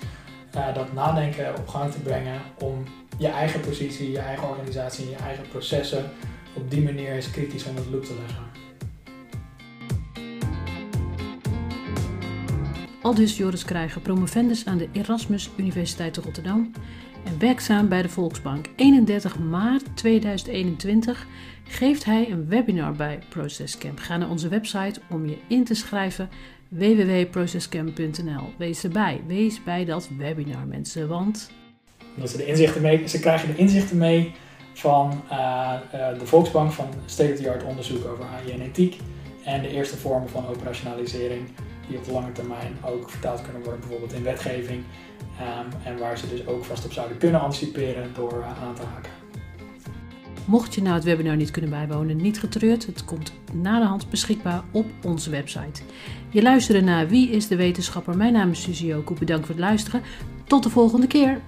Uh, dat nadenken op gang te brengen om je eigen positie, je eigen organisatie, je eigen processen op die manier eens kritisch onder de loep te leggen. Aldus Joris Krijger, promovendus aan de Erasmus Universiteit te Rotterdam en werkzaam bij de Volksbank. 31 maart 2021 geeft hij een webinar bij ProcessCamp. Ga naar onze website om je in te schrijven www.processcamp.nl. Wees erbij, wees bij dat webinar mensen, want... Dat ze, de inzichten mee, ze krijgen de inzichten mee van uh, uh, de Volksbank van state-of-the-art onderzoek over AI en de eerste vormen van operationalisering die op de lange termijn ook vertaald kunnen worden, bijvoorbeeld in wetgeving. Um, en waar ze dus ook vast op zouden kunnen anticiperen door uh, aan te haken. Mocht je nou het webinar niet kunnen bijwonen, niet getreurd. Het komt na de hand beschikbaar op onze website. Je luisterde naar Wie is de Wetenschapper? Mijn naam is Suzie Okoe. Bedankt voor het luisteren. Tot de volgende keer.